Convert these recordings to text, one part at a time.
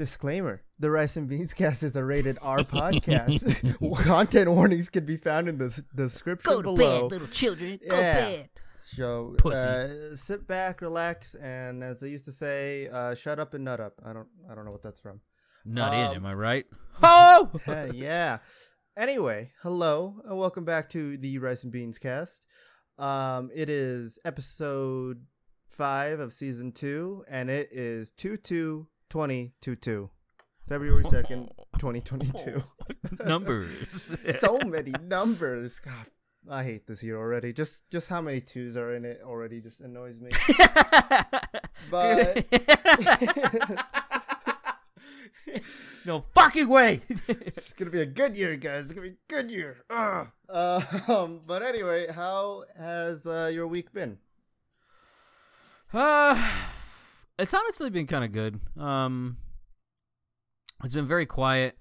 Disclaimer: The Rice and Beans Cast is a rated R podcast. Content warnings can be found in the description Go to below. bed, little children. Go Yeah. to bed. So uh, sit back, relax, and as they used to say, uh, shut up and nut up. I don't, I don't know what that's from. Not Um, in, am I right? Oh! Yeah. Anyway, hello and welcome back to the Rice and Beans Cast. Um, it is episode five of season two, and it is two two twenty two two, February second, twenty twenty two. Numbers. so many numbers. God, I hate this year already. Just just how many twos are in it already just annoys me. But no fucking way. it's gonna be a good year, guys. It's gonna be a good year. Ugh. Uh, um, but anyway, how has uh, your week been? uh, it's honestly been kind of good. Um, it's been very quiet.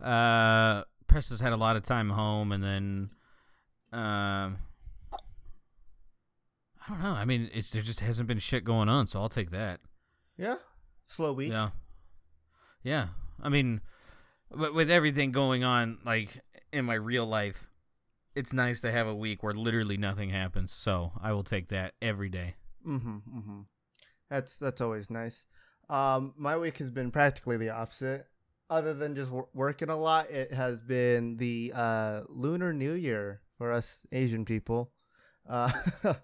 Uh, has had a lot of time home, and then, um, I don't know. I mean, it's there just hasn't been shit going on, so I'll take that. Yeah, slow week. Yeah. Yeah. I mean, with, with everything going on, like in my real life, it's nice to have a week where literally nothing happens. So I will take that every day. Mm-hmm. Mm-hmm. That's that's always nice. Um, my week has been practically the opposite. Other than just wor- working a lot, it has been the uh, Lunar New Year for us Asian people. Uh,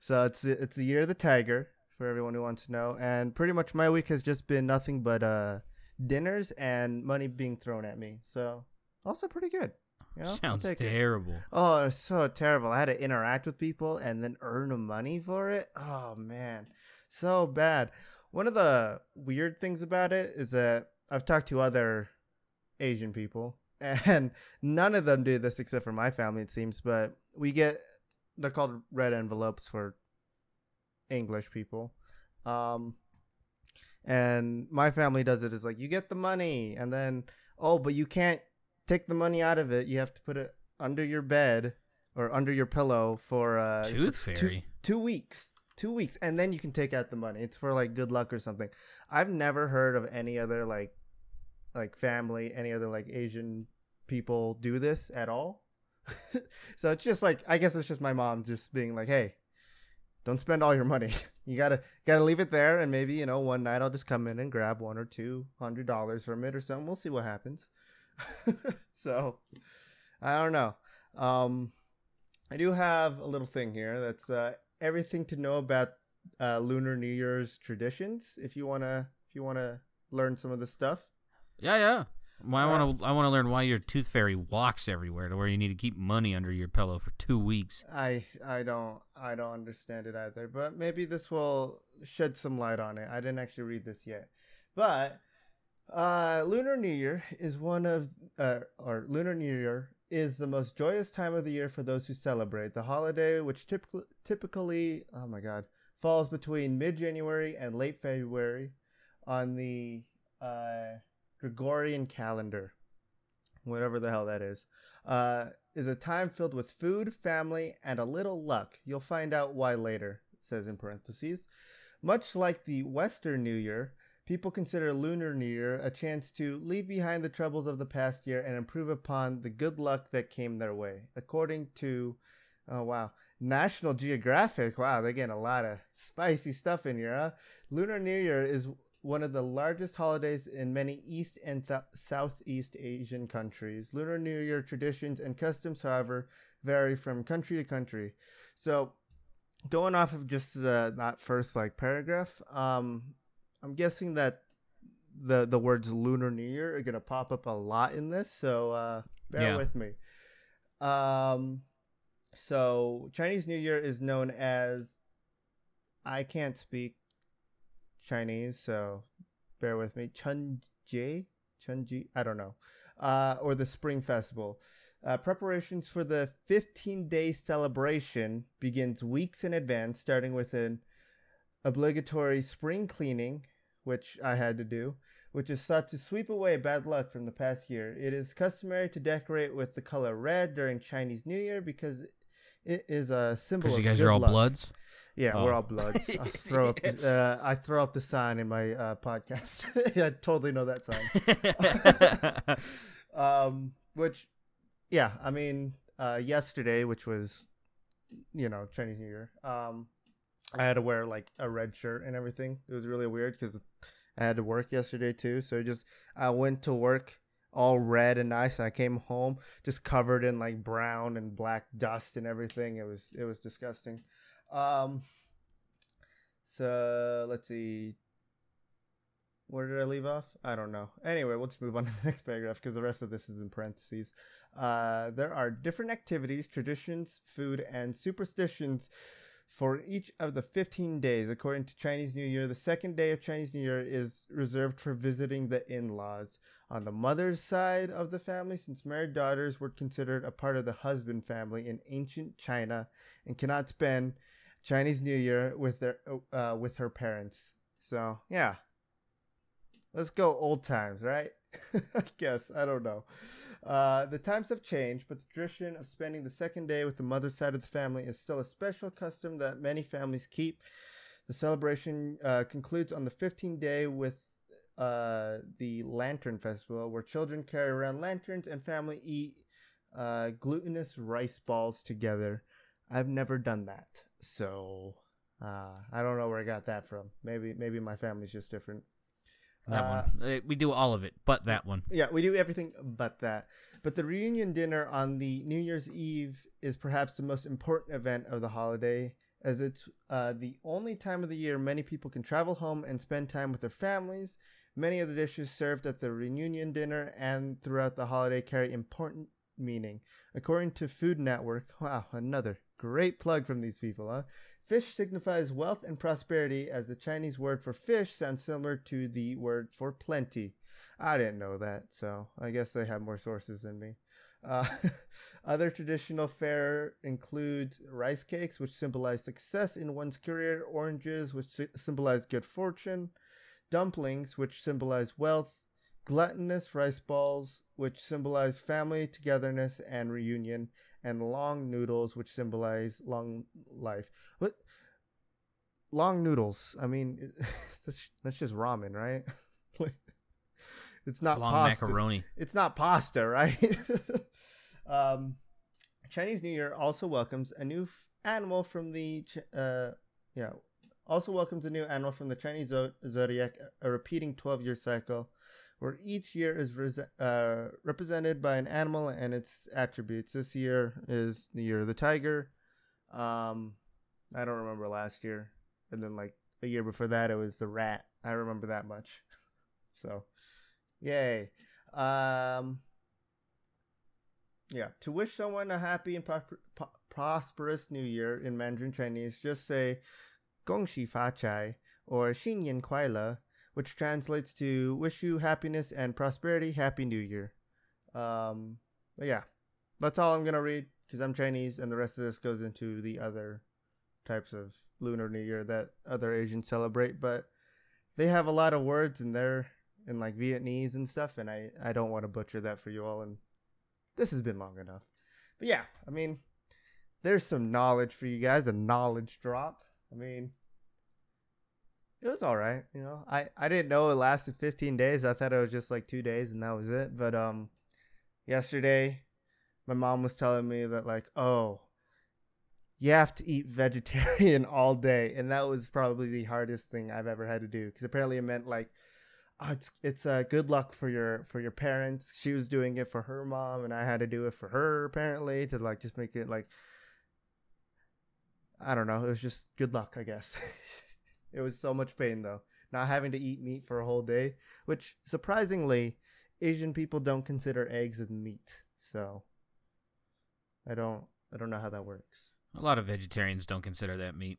so it's it's the year of the tiger for everyone who wants to know, and pretty much my week has just been nothing but uh, dinners and money being thrown at me. So also pretty good. You know? Sounds take it. terrible. Oh, it's so terrible. I had to interact with people and then earn money for it. Oh man, so bad. One of the weird things about it is that I've talked to other Asian people, and none of them do this except for my family, it seems. But we get they're called red envelopes for English people. Um, and my family does it is like you get the money, and then oh, but you can't take the money out of it. You have to put it under your bed or under your pillow for uh, Tooth fairy. Two, two weeks. Two weeks, and then you can take out the money. It's for like good luck or something. I've never heard of any other like, like family, any other like Asian people do this at all. so it's just like I guess it's just my mom just being like, "Hey, don't spend all your money. you gotta gotta leave it there, and maybe you know one night I'll just come in and grab one or two hundred dollars from it or something. We'll see what happens." so I don't know. Um, I do have a little thing here that's uh, everything to know about uh, Lunar New Year's traditions. If you wanna, if you wanna learn some of the stuff. Yeah, yeah. Well, I want to. I want to learn why your tooth fairy walks everywhere to where you need to keep money under your pillow for two weeks. I I don't I don't understand it either, but maybe this will shed some light on it. I didn't actually read this yet, but uh, Lunar New Year is one of uh, or Lunar New Year is the most joyous time of the year for those who celebrate the holiday, which typically typically oh my god falls between mid January and late February on the uh, Gregorian calendar, whatever the hell that is. Uh, is a time filled with food, family, and a little luck. You'll find out why later, says in parentheses. Much like the Western New Year, people consider Lunar New Year a chance to leave behind the troubles of the past year and improve upon the good luck that came their way. According to, oh wow, National Geographic, wow, they're getting a lot of spicy stuff in here, huh? Lunar New Year is one of the largest holidays in many East and th- Southeast Asian countries. Lunar New Year traditions and customs, however, vary from country to country. So, going off of just uh, that first like paragraph, um, I'm guessing that the the words Lunar New Year are gonna pop up a lot in this. So uh, bear Yeah. with me. Um, so Chinese New Year is known as I can't speak Chinese, so bear with me. Chun Jie, Chunji, Chunji, I don't know. Uh, or the Spring Festival. Uh, preparations for the 15 day celebration begins weeks in advance, starting with an obligatory spring cleaning, which I had to do, which is thought to sweep away bad luck from the past year. It is customary to decorate with the color red during Chinese New Year because It is a symbol. Because you guys are all luck. bloods. Yeah, we're Oh. all bloods. I throw up. The, uh, I throw up the sign in my uh, podcast. I totally know that sign. um, which, yeah, I mean, uh, yesterday, which was, you know, Chinese New Year. Um, I had to wear like a red shirt and everything. It was really weird because I had to work yesterday too. So just I went to work all red and nice, and I came home just covered in like brown and black dust and everything. It was it was disgusting. Um, so let's see. Where did I leave off? I don't know. Anyway, we'll just move on to the next paragraph because the rest of this is in parentheses. Uh, there are different activities, traditions, food, and superstitions for each of the 15 days. According to Chinese New Year, the second day of Chinese New Year is reserved for visiting the in laws. On the mother's side of the family, since married daughters were considered a part of the husband family in ancient China and cannot spend Chinese New Year with their uh, with her parents. So yeah, let's go old times, right? I guess I don't know. Uh, the times have changed, but the tradition of spending the second day with the mother's side of the family is still a special custom that many families keep. The celebration uh, concludes on the 15th day with uh, the Lantern Festival, where children carry around lanterns and family eat uh, glutinous rice balls together. I've never done that, so uh, I don't know where I got that from. Maybe maybe my family's just different. That Uh, one. Uh, We do all of it, but that one. Yeah, we do everything but that. But the reunion dinner on the New Year's Eve is perhaps the most important event of the holiday, as it's uh, the only time of the year many people can travel home and spend time with their families. Many of the dishes served at the reunion dinner and throughout the holiday carry important meaning. According to Food Network, wow, another great plug from these people, huh? Fish signifies wealth and prosperity, as the Chinese word for fish sounds similar to the word for plenty. I didn't know that, so I guess they have more sources than me. Uh, other traditional fare include rice cakes, which symbolize success in one's career, oranges, which sy- symbolize good fortune, dumplings, which symbolize wealth, glutinous rice balls, which symbolize family togetherness and reunion, and long noodles, which symbolize long life. What? Long noodles. I mean, that's, that's just ramen, right? It's not It's long pasta. macaroni. It's not pasta, right? um, Chinese New Year also welcomes a new f- animal from the uh, yeah, also welcomes a new animal from the Chinese zodiac, a repeating twelve-year cycle, where each year is re- uh, represented by an animal and its attributes. This year is the year of the tiger. Um, I don't remember last year, and then like a year before that, it was the rat. I remember that much. so, yay. Um, yeah, to wish someone a happy and pro- pro- prosperous new year in Mandarin Chinese, just say "Gong Xi Fa Chai" or "Xin Yin Kuai Le." Which translates to wish you happiness and prosperity, happy new year. Um, but yeah, that's all I'm going to read because I'm Chinese and the rest of this goes into the other types of Lunar New Year that other Asians celebrate, but they have a lot of words in there in like Vietnamese and stuff, and I I don't want to butcher that for you all. And this has been long enough, but yeah, I mean, there's some knowledge for you guys, a knowledge drop. I mean, it was all right, you know. I I didn't know it lasted 15 days. I thought it was just like two days and that was it. But um, yesterday, my mom was telling me that like, oh, you have to eat vegetarian all day, and that was probably the hardest thing I've ever had to do because apparently it meant like oh, it's it's uh, good luck for your for your parents. She was doing it for her mom, and I had to do it for her apparently to like just make it like I don't know. It was just good luck, I guess. it was so much pain though, not having to eat meat for a whole day, which surprisingly, Asian people don't consider eggs as meat. So I don't I don't know how that works. A lot of vegetarians don't consider that meat.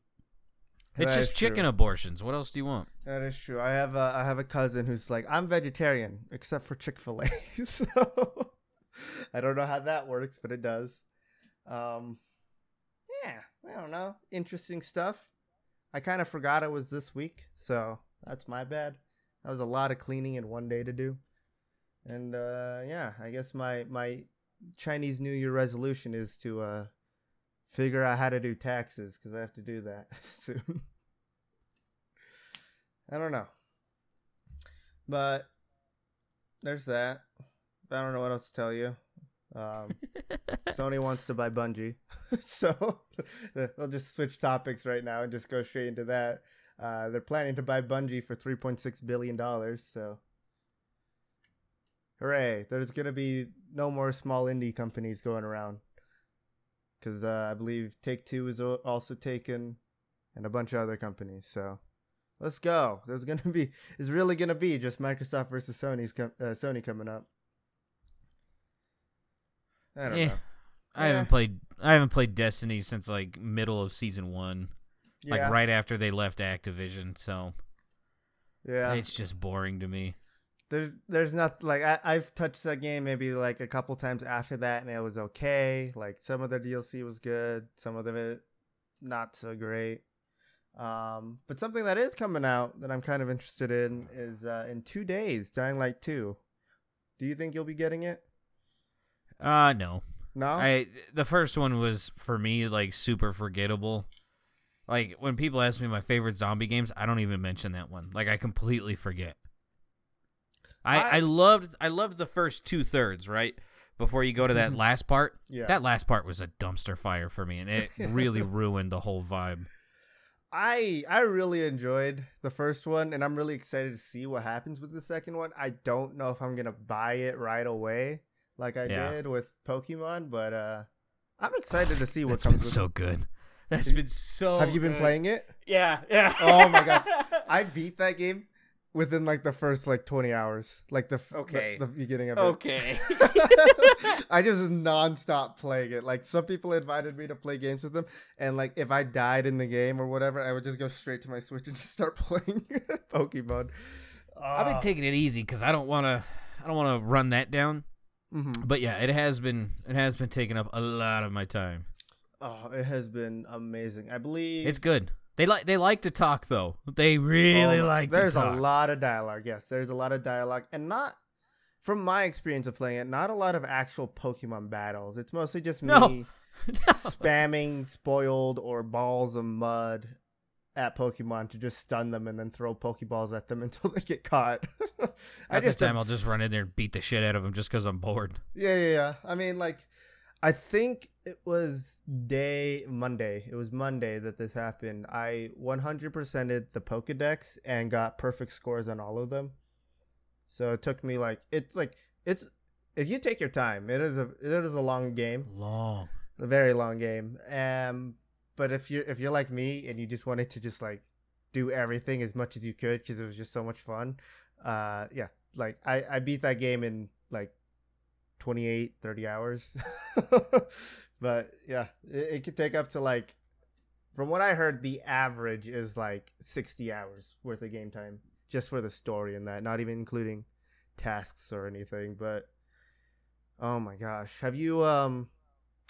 It's is just true. chicken abortions. What else do you want? That is true. I have a I have a cousin who's like I'm vegetarian except for Chick Fil A. so I don't know how that works, but it does. Um, yeah, I don't know. Interesting stuff. I kind of forgot it was this week, so that's my bad. That was a lot of cleaning in one day to do, and uh, yeah, I guess my my Chinese New Year resolution is to uh, figure out how to do taxes because I have to do that soon. I don't know. But there's that. I don't know what else to tell you. Um, Sony wants to buy Bungie, so we'll just switch topics right now and just go straight into that. Uh, they're planning to buy Bungie for three point six billion dollars. So, hooray! There's gonna be no more small indie companies going around because uh, I believe Take Two is also taken, and a bunch of other companies. So, let's go. There's gonna be. It's really gonna be just Microsoft versus Sony's com- uh, Sony coming up. I don't Eh, know. I Yeah. haven't played. I haven't played Destiny since like middle of season one, Yeah, like right after they left Activision. So yeah. it's just boring to me. There's there's not like I, I've touched that game maybe like a couple times after that and it was okay. Like some of the DLC was good, some of it not so great. Um, but something that is coming out that I'm kind of interested in is uh, in two days, Dying Light two. Do you think you'll be getting it? Uh no. No. I the first one was for me like super forgettable. Like when people ask me my favorite zombie games, I don't even mention that one. Like I completely forget. I I- I, loved I loved the first two thirds right before you go to that last part. yeah. That last part was a dumpster fire for me, and it really ruined the whole vibe. I I really enjoyed the first one, and I'm really excited to see what happens with the second one. I don't know if I'm gonna buy it right away, like I Yeah. did with Pokemon, but uh, I'm excited to see what That's comes. been so good. That's Have- been so. Have you been good. playing it? Yeah, yeah. Oh my God. I beat that game within like the first like 20 hours, like the f- the- Okay. the, beginning of it. okay. I just nonstop playing it. Like some people invited me to play games with them, and like if I died in the game or whatever, I would just go straight to my Switch and just start playing Pokemon. I've been taking it easy because I don't want to. I don't want to run that down. Mhm. But yeah, it has been. It has been taking up a lot of my time. Oh, it has been amazing. I believe It's good. They like. They like to talk though. They really Oh, like. There's to talk. a lot of dialogue. Yes, there's a lot of dialogue, and not from my experience of playing it, not a lot of actual Pokemon battles. It's mostly just me No. spamming spoiled or balls of mud at Pokemon to just stun them and then throw Pokeballs at them until they get caught. I At this just time, I'll just run in there and beat the shit out of them just because I'm bored. yeah, yeah, yeah. I mean, like, I think it was day Monday. It was Monday that this happened. I 100%ed the Pokedex and got perfect scores on all of them. So it took me like it's like it's if you take your time, it is a it is a long game, Long. a very long game. Um, but if you're if you're like me and you just wanted to just like do everything as much as you could because it was just so much fun, uh, yeah, like I I beat that game in like 28 30 hours. But yeah it, it could take up to like from what i heard the average is like 60 hours worth of game time just for the story and that not even including tasks or anything but oh my gosh. Have you um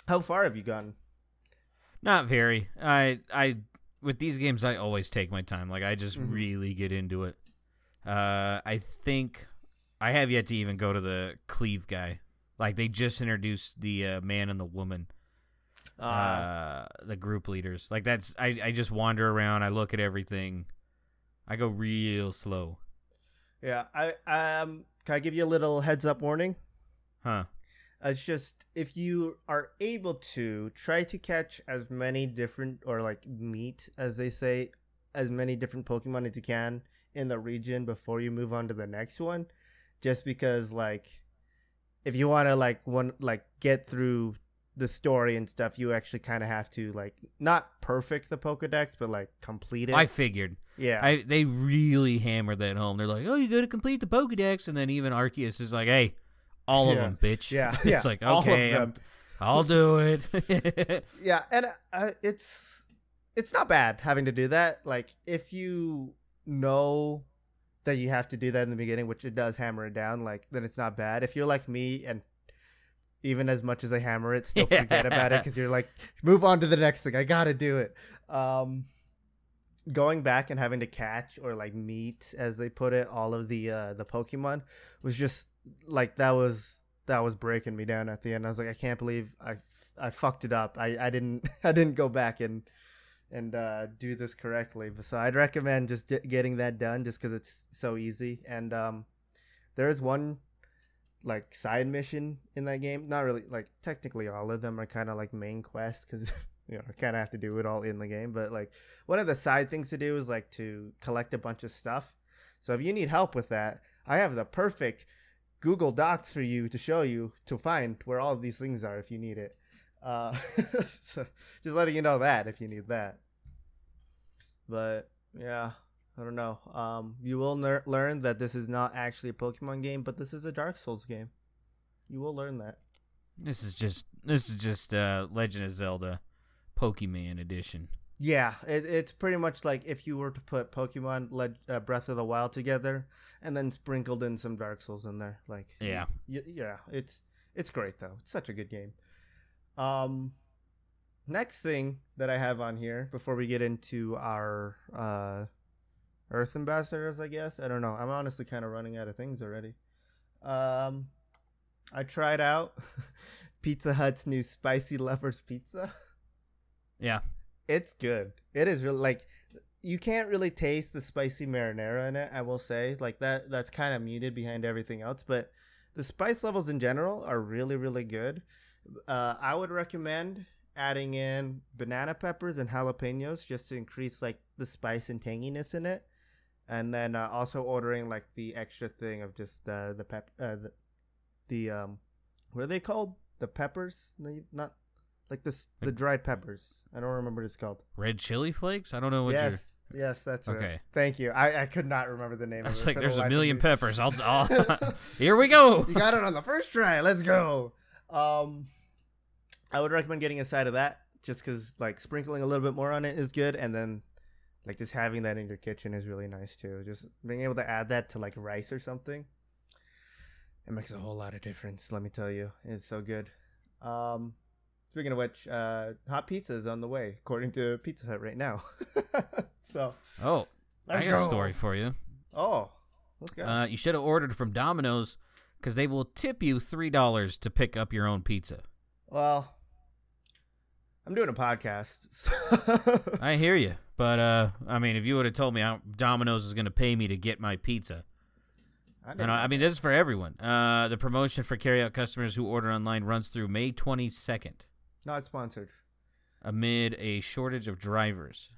how far have you gone Not very. I I with these games I always take my time. Like I just Mhm. really get into it. Uh I think I have yet to even go to the cleave guy. Like they just introduced the uh, man and the woman. Uh, the group leaders. Like that's I I just wander around, I look at everything. I go real slow. yeah i um can i give you a little heads up warning Huh. It's just if you are able to try to catch as many different or like meet as they say as many different Pokemon as you can in the region before you move on to the next one. Just because like if you want to like one like get through the story and stuff, you actually kind of have to like not perfect the Pokedex, but like complete it. I figured. yeah, I they really hammered that home. They're like, "Oh, you got to complete the Pokédex," and then even Arceus is like, "Hey, all of them, bitch." yeah, it's yeah, like, okay, them. I'm, I'll do it. yeah and uh, it's it's not bad having to do that. Like if you know that you have to do that in the beginning which it does hammer it down like then it's not bad. If you're like me and even as much as i hammer it still forget about it because you're like move on to the next thing. I gotta do it. Um going back and having to catch or like meet as they put it all of the uh the pokemon was just like that was that was breaking me down at the end. I was like, I can't believe I, I fucked it up. I, I didn't I didn't go back and and uh, do this correctly. So I'd recommend just get, getting that done just because it's so easy. And um, there is one like side mission in that game. Not really like technically all of them are kind of like main quests because you know I kind of have to do it all in the game. But like one of the side things to do is like to collect a bunch of stuff. So if you need help with that, I have the perfect Google Docs for you to show you to find where all of these things are if you need it. Uh, so just letting you know that if you need that. But yeah, I don't know. Um, you will ner- learn that this is not actually a Pokemon game, but this is a Dark Souls game. You will learn that. This is just this is just uh, Legend of Zelda, Pokemon edition. Yeah, it, it's pretty much like if you were to put Pokemon Le- uh, Breath of the Wild together and then sprinkled in some Dark Souls in there. Like Yeah. y- yeah, it's it's great though. It's such a good game. Um, next thing that I have on here before we get into our uh, Earth ambassadors, I guess I don't know. I'm honestly kind of running out of things already. Um, I tried out Pizza Hut's new spicy lovers pizza. Yeah. It's good. It is really like you can't really taste the spicy marinara in it. I will say like that. That's kind of muted behind everything else, but the spice levels in general are really really good. Uh, I would recommend adding in banana peppers and jalapenos just to increase like the spice and tanginess in it, and then uh, also ordering like the extra thing of just uh, the pep uh, the, the um what are they called the peppers not like this the dried peppers. I don't remember what it's called. Red chili flakes? I don't know what yes, yes, that's you're. it. Okay. Thank you. I, I could not remember the name. I was of it like, the there's a million peppers. I'll, I'll here we go. you got it on the first try. Let's go. Um, I would recommend getting a side of that just because like sprinkling a little bit more on it is good, and then like just having that in your kitchen is really nice too. Just being able to add that to like rice or something, it makes a whole lot of difference. Let me tell you, it's so good. Um, speaking of which, uh, hot pizza is on the way according to Pizza Hut right now. so Oh, I got go. a story for you. Oh, let's go. Uh, you should have ordered from Domino's because they will tip you three dollars to pick up your own pizza. Well, I'm doing a podcast. So I hear you, but uh, I mean, if you would have told me how Domino's is going to pay me to get my pizza, I and I, mean, this is for everyone. Uh, the promotion for carryout customers who order online runs through May twenty second, not sponsored. amid a shortage of drivers.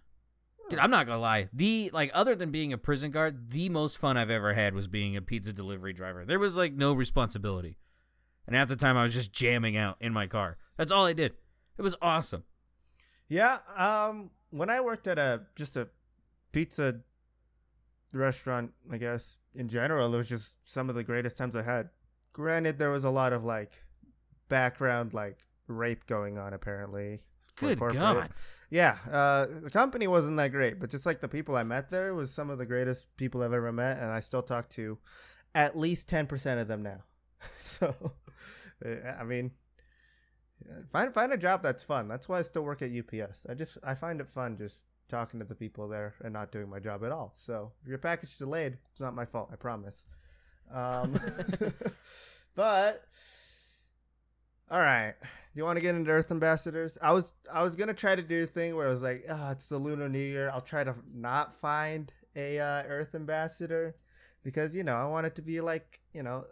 Dude, I'm not gonna lie. The like, other than being a prison guard, the most fun I've ever had was being a pizza delivery driver. There was like no responsibility, and half the time I was just jamming out in my car. That's all I did. It was awesome. Yeah. Um. When I worked at a just a pizza restaurant, I guess in general, it was just some of the greatest times I had. Granted, there was a lot of like background like rape going on apparently. Good corporate. God. Yeah, uh, the company wasn't that great, but just like the people I met there was some of the greatest people I've ever met, and I still talk to at least ten percent of them now. so, uh, I mean, find find a job that's fun. That's why I still work at UPS. I just I find it fun just talking to the people there and not doing my job at all. So if your package delayed, it's not my fault. I promise. Um, but all right. You want to get into Earth Ambassadors? I was I was gonna try to do a thing where I was like, oh, it's the Lunar New Year. I'll try to not find a uh, Earth Ambassador because you know I want it to be like you know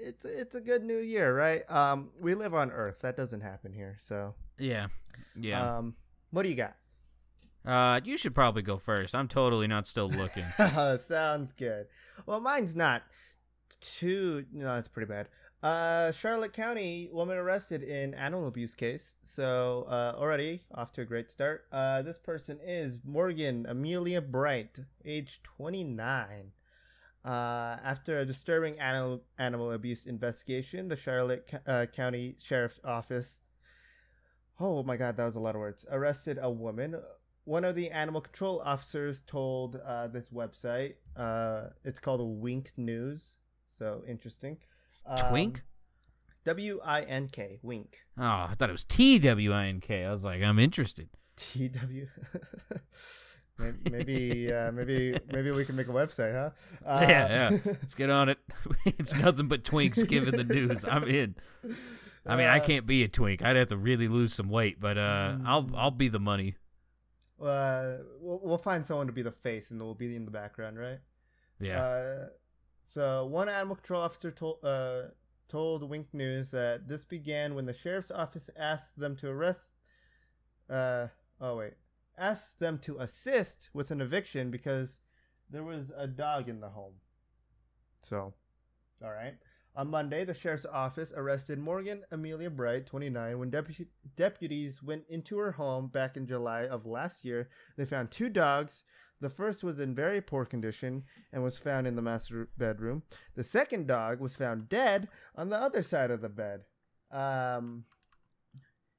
it's it's a good New Year, right? Um, we live on Earth. That doesn't happen here. So Yeah, yeah. um, what do you got? Uh, you should probably go first. I'm totally not still looking. Sounds good. Well, mine's not too. No, that's pretty bad. Uh, Charlotte County woman arrested in animal abuse case. So uh, already off to a great start. Uh, this person is Morgan Amelia Bright, age 29. Uh, after a disturbing animal animal abuse investigation, the Charlotte uh, County Sheriff's Office. Oh my God, that was a lot of words. Arrested a woman. One of the animal control officers told uh, this website. It's called Wink News. So interesting. Um, Twink? W I N K. Wink. Oh, I thought it was T W I N K. I was like, I'm interested. T W. Maybe, uh, maybe, maybe we can make a website, huh? Uh, yeah, yeah. Let's get on it. it's nothing but twinks giving the news. I'm in. I mean, I Uh, can't be a twink. I'd have to really lose some weight, but uh, I'll I'll be the money. Uh, we'll, we'll find someone to be the face, and we'll be in the background, right? Yeah. So one animal control officer told uh, told Wink News that this began when the sheriff's office asked them to arrest. Uh, oh wait, asked them to assist with an eviction because there was a dog in the home. So, all right. On Monday, the sheriff's office arrested Morgan Amelia Bright, 29, when depu- deputies went into her home back in July of last year. They found two dogs. The first was in very poor condition and was found in the master bedroom. The second dog was found dead on the other side of the bed. Um,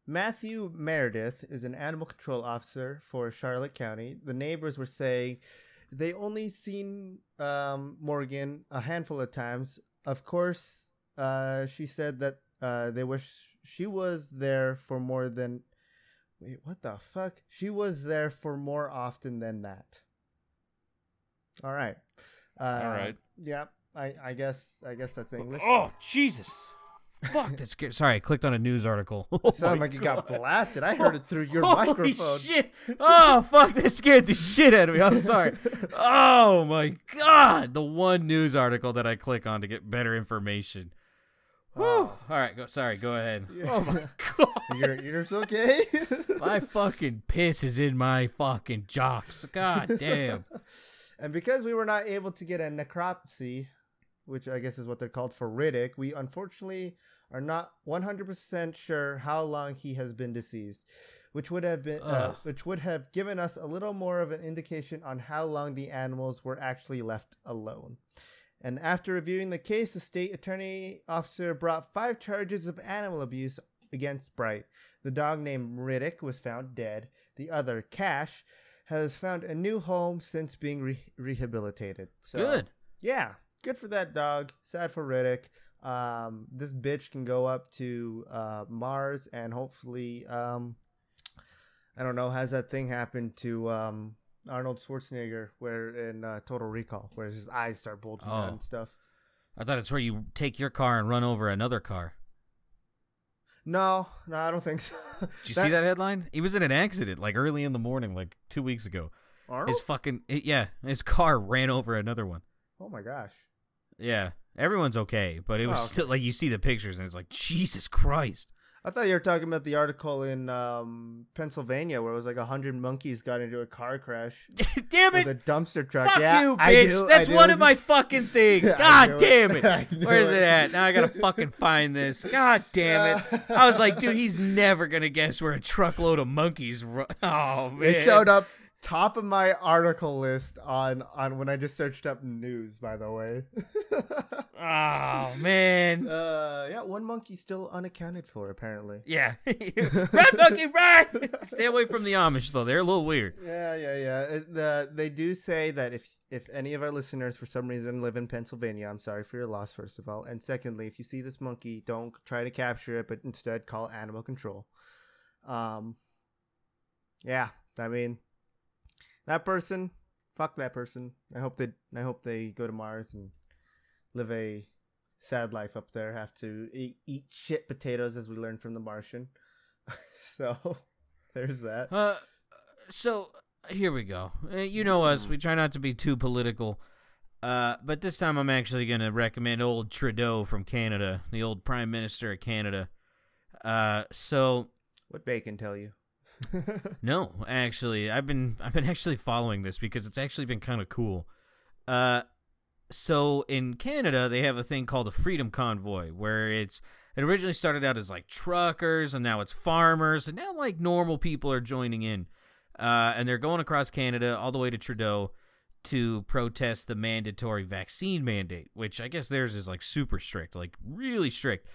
Matthew Meredith is an animal control officer for Charlotte County. The neighbors were saying they only seen um, Morgan a handful of times. Of course, uh, she said that uh, they wish she was there for more than. Wait, what the fuck? She was there for more often than that. All right. Uh, All right. Yeah, I, I guess I guess that's English. Oh Jesus! Fuck, that's scary. Sorry, I clicked on a news article. Oh It sounded my like you got blasted. I heard it through your Holy microphone. shit! Oh fuck, that scared the shit out of me. I'm sorry. Oh my god, the one news article that I click on to get better information. Oh. All right, go. Sorry, go ahead. Yeah. Oh my god, You're, you're okay? my fucking piss is in my fucking jocks. God damn. And because we were not able to get a necropsy, which I guess is what they're called for Riddick, we unfortunately are not 100% sure how long he has been deceased, which would have been uh, which would have given us a little more of an indication on how long the animals were actually left alone. And after reviewing the case, the state attorney officer brought five charges of animal abuse against Bright. The dog named Riddick was found dead. The other, Cash, has found a new home since being re- rehabilitated. So, Good. Yeah, good for that dog. Sad for Riddick. Um, this bitch can go up to uh, Mars and hopefully, um, I don't know, has that thing happened to um, Arnold Schwarzenegger where in uh, Total Recall, where his eyes start bulging out Oh. and stuff. I thought it's where you take your car and run over another car. No, no, I don't think so. Did you see that headline? He was in an accident like early in the morning, like two weeks ago. Arnold? His fucking yeah, his car ran over another one. oh my gosh. Yeah, everyone's okay, but it was Oh, okay. still like you see the pictures and it's like Jesus Christ. I thought you were talking about the article in um, Pennsylvania where it was like a hundred monkeys got into a car crash damn with it! a dumpster truck. Fuck yeah, you, bitch! That's one of my fucking things. God damn it. it! Where's it. it at? Now I gotta fucking find this. God damn it! I was like, dude, he's never gonna guess where a truckload of monkeys. Ru- oh man! It showed up top of my article list on on when I just searched up news. By the way, Oh man! uh, yeah, one monkey still unaccounted for apparently. Yeah, run, monkey, run! Stay away from the Amish though; they're a little weird. Yeah, yeah, yeah. It- the they do say that if if any of our listeners for some reason live in Pennsylvania, I'm sorry for your loss, first of all, and secondly, if you see this monkey, don't try to capture it, but instead call animal control. Um, yeah, I mean, that person, fuck that person. I hope they I hope they go to Mars and live a sad life up there. Have to eat, eat shit potatoes, as we learned from The Martian. so there's that. Uh, so here we go. Uh, You know us; we try not to be too political. Uh, but this time I'm actually gonna recommend old Trudeau from Canada, the old Prime Minister of Canada. Uh, so What bacon tell you? no, actually, I've been I've been actually following this because it's actually been kind of cool. Uh, so in Canada, they have a thing called the Freedom Convoy, where it's it originally started out as like truckers, and now it's farmers, and now like normal people are joining in, uh, and they're going across Canada all the way to Trudeau to protest the mandatory vaccine mandate, which I guess theirs is like super strict, like really strict.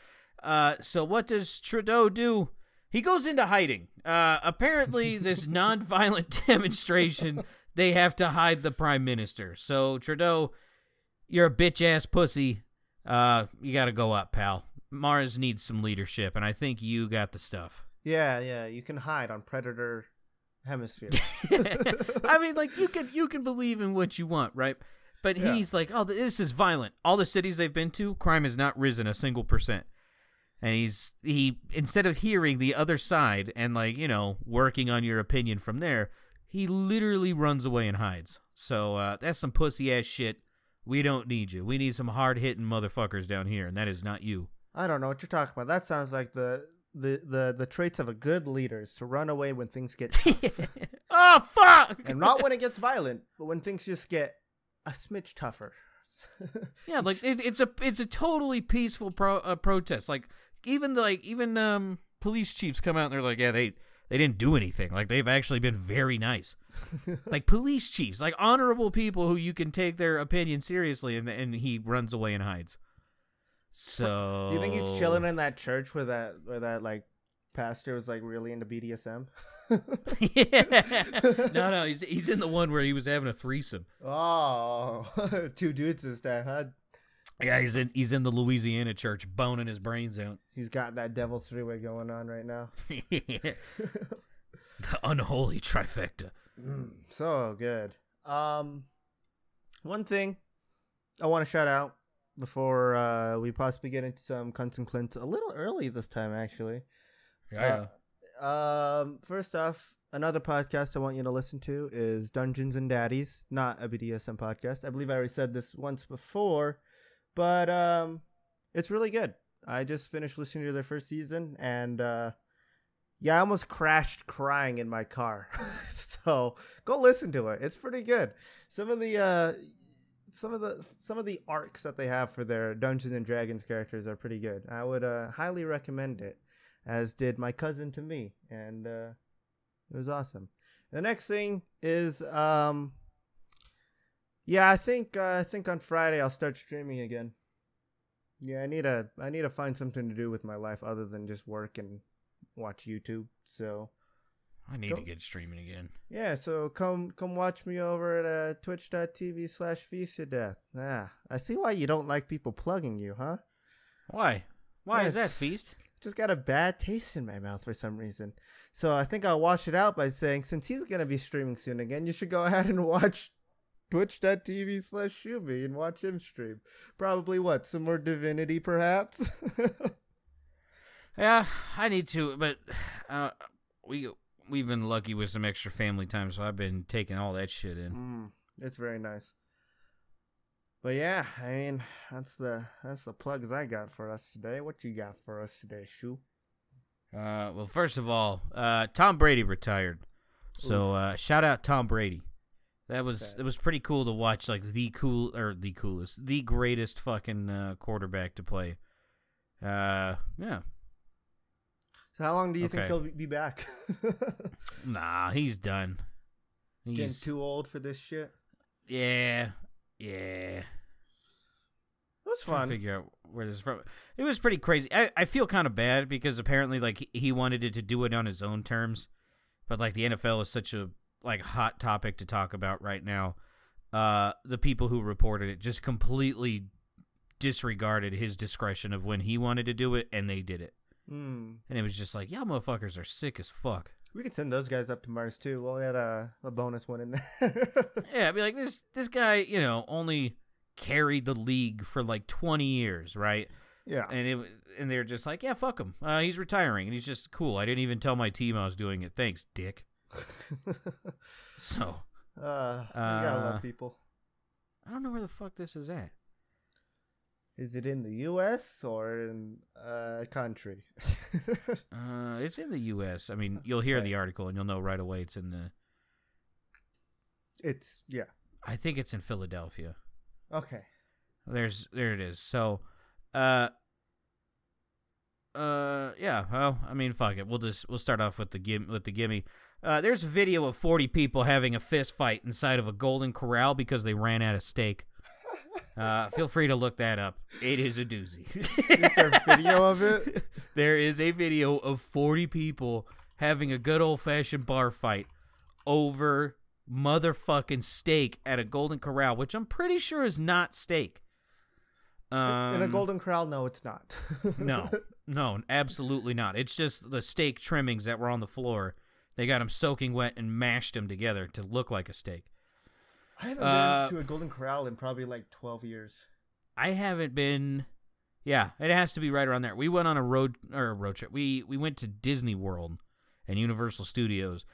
Uh, so what does Trudeau do? He goes into hiding. Uh, apparently, this non-violent demonstration, they have to hide the prime minister. So Trudeau, you're a bitch ass pussy. Uh, you got to go up, pal. Mars needs some leadership, and I think you got the stuff. Yeah, yeah. You can hide on Predator hemisphere. I mean, like you can you can believe in what you want, right? But Yeah. he's like, oh, this is violent. All the cities they've been to, crime has not risen a single percent. And he's he instead of hearing the other side and like you know working on your opinion from there, he literally runs away and hides. So uh, that's some pussy ass shit. We don't need you. We need some hard hitting motherfuckers down here, and that is not you. I don't know what you're talking about. That sounds like the the the, the traits of a good leader is to run away when things get tough. oh fuck! and not when it gets violent, but when things just get a smidge tougher. Yeah, like it, it's a it's a totally peaceful pro, uh, protest. Like even like even um police chiefs come out and they're like, yeah, they they didn't do anything. Like they've actually been very nice. like police chiefs, like honorable people who you can take their opinion seriously, and and he runs away and hides. So Do you think he's chilling in that church where that where that like pastor was like really into BDSM? yeah. No, no, he's he's in the one where he was having a threesome. oh, two dudes this time, huh? Yeah, he's in he's in the Louisiana church boning his brains out. He's got that devil's three way going on right now. the unholy trifecta. Mm, so good. Um, one thing I want to shout out before uh, we possibly get into some cunts and clints a little early this time, actually. Yeah. Um, first off, another podcast I want you to listen to is Dungeons and Daddies, not a BDSM podcast. I believe I already said this once before, but um, it's really good. I just finished listening to their first season, and uh, yeah, I almost crashed crying in my car. so go listen to it. It's pretty good. Some of the uh, some of the some of the arcs that they have for their Dungeons and Dragons characters are pretty good. I would uh, highly recommend it as did my cousin to me, and uh, it was awesome. The next thing is, um, yeah, I think uh, I think on Friday I'll start streaming again. Yeah, I need to I need to find something to do with my life other than just work and watch YouTube. So I need Go- to get streaming again. yeah, so come come watch me over at uh, twitch.tv slash death. Ah, I see why you don't like people plugging you, huh? Why? Why is that feast? just got a bad taste in my mouth for some reason. So I think I'll wash it out by saying, since he's gonna be streaming soon again, you should go ahead and watch twitch.tv slash Shuby and watch him stream. Probably what, some more divinity perhaps? Yeah, I need to, but uh, we we've been lucky with some extra family time, so I've been taking all that shit in. mm, it's very nice. But yeah, I mean that's the that's the plugs I got for us today. What you got for us today, Shu? Uh, well, first of all, uh, Tom Brady retired, so uh, shout out Tom Brady. That was Sad. it was pretty cool to watch, like the cool or the coolest, the greatest fucking uh, quarterback to play. Uh, yeah, So how long do you think he'll be back? nah, he's done. Getting He's too old for this shit. yeah, yeah. It was fun. to figure out where this is from. It was pretty crazy. I, I feel kind of bad because apparently like he- he wanted it to do it on his own terms, but like the NFL is such a like hot topic to talk about right now. Uh, the people who reported it just completely disregarded his discretion of when he wanted to do it, and they did it. Hmm. And it was just like, y'all motherfuckers are sick as fuck. We could send those guys up to Mars too. We'll add a, a bonus one in there. Yeah, I'd be like, this this guy, you know, only carried the league for like twenty years, right? yeah. and it and they're just like, yeah, fuck him. Uh, he's retiring, and he's just cool. I didn't even tell my team I was doing it. Thanks, dick. So uh, you gotta Uh, love people. I don't know where the fuck this is at. Is it in the U.S. or in a country? Uh, it's in the U.S. I mean, you'll hear Okay. the article and you'll know right away. It's in the. it's yeah. I think it's in Philadelphia. Okay. There's there it is. So, uh, uh, yeah. Well, I mean, fuck it. We'll just we'll start off with the gim with the gimme. Uh, there's a video of 40 people having a fist fight inside of a golden corral because they ran out of steak. Uh, feel free to look that up. It is a doozy. Is there a video of it? there is a video of 40 people having a good old fashioned bar fight over motherfucking steak at a golden corral, which I'm pretty sure is not steak. Um, in a golden corral? No, it's not. no, no, absolutely not. It's just the steak trimmings that were on the floor They got them soaking wet and mashed them together to look like a steak. I haven't Uh, been to a Golden Corral in probably like 12 years. I haven't been. Yeah, it has to be right around there. We went on a road or a road trip. We we went to Disney World and Universal Studios,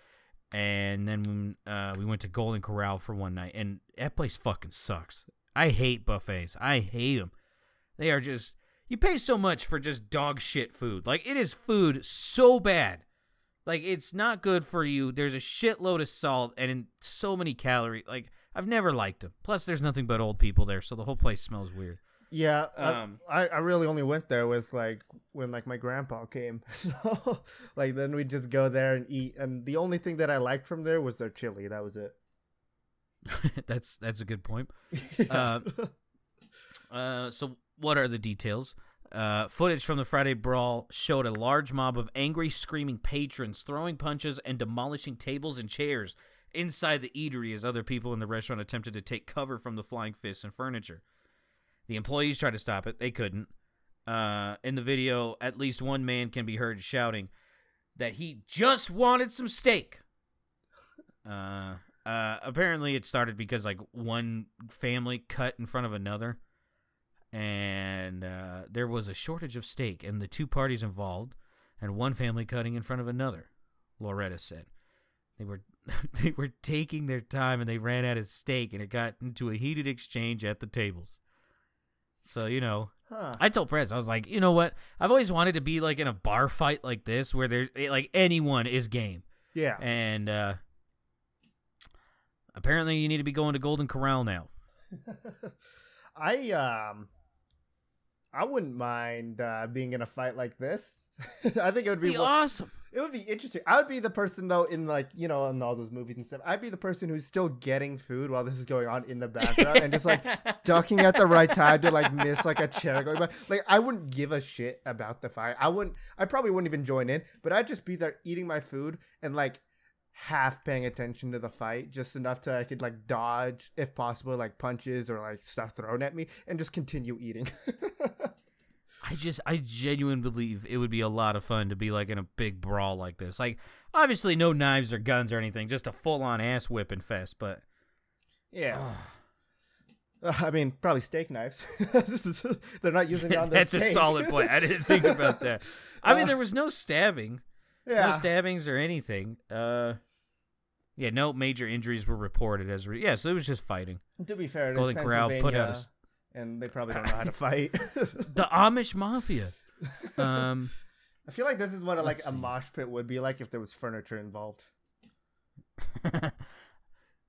and then uh, we went to Golden Corral for one night. And that place fucking sucks. I hate buffets. I hate them. They are just you pay so much for just dog shit food. Like it is food so bad. Like it's not good for you. There's a shitload of salt and in so many calories. Like I've never liked them. Plus, there's nothing but old people there, so the whole place smells weird. Yeah, I- Um, I, I really only went there with like when like my grandpa came. So like then we'd just go there and eat. And the only thing that I liked from there was their chili. That was it. that's that's a good point. Yeah. Uh, so what are the details? Uh, footage from the Friday brawl showed a large mob of angry, screaming patrons throwing punches and demolishing tables and chairs inside the eatery as other people in the restaurant attempted to take cover from the flying fists and furniture. The employees tried to stop it; they couldn't. Uh, in the video, at least one man can be heard shouting that he just wanted some steak. Uh, uh, apparently, it started because like one family cut in front of another, and uh, there was a shortage of steak, and the two parties involved, and one family cutting in front of another. Loretta said they were they were taking their time, and they ran out of steak, and it got into a heated exchange at the tables. So you know, huh. I told Prez, I was like, you know what? I've always wanted to be like in a bar fight like this, where there like anyone is game. Yeah. And uh apparently you need to be going to Golden Corral now. I um I wouldn't mind uh, being in a fight like this. I think it would be, Be awesome. it would be interesting. I would be the person though in like you know in all those movies and stuff. I'd be the person who's still getting food while this is going on in the background and just like ducking at the right time to like miss like a chair going by. Like I wouldn't give a shit about the fight. I wouldn't. I probably wouldn't even join in. But I'd just be there eating my food and like half paying attention to the fight, just enough to I could like dodge if possible, like punches or like stuff thrown at me, and just continue eating. I just I genuinely believe it would be a lot of fun to be like in a big brawl like this. Like obviously no knives or guns or anything, just a full on ass whipping fest, but yeah. I mean, probably steak knives. this is they're not using it on the that's a solid point. I didn't think about that. I mean Uh, there was no stabbing. Yeah. No stabbings or anything. Uh yeah, no major injuries were reported as re- yeah, so it was just fighting. To be fair, Golden Corral put out a and they probably don't know how to fight. the Amish mafia. Um I feel like this is what a, like a mosh pit would be like if there was furniture involved.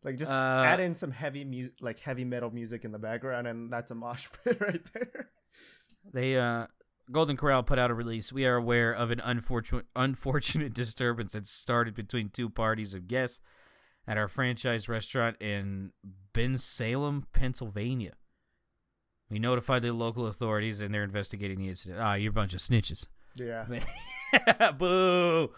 Like just Uh, add in some heavy mu- like heavy metal music in the background, and that's a mosh pit right there. They uh Golden Corral put out a release. We are aware of an unfortunate unfortunate disturbance that started between two parties of guests at our franchise restaurant in Bensalem, Pennsylvania. We notified the local authorities and they're investigating the incident. Ah, you're a bunch of snitches. Yeah, Boo.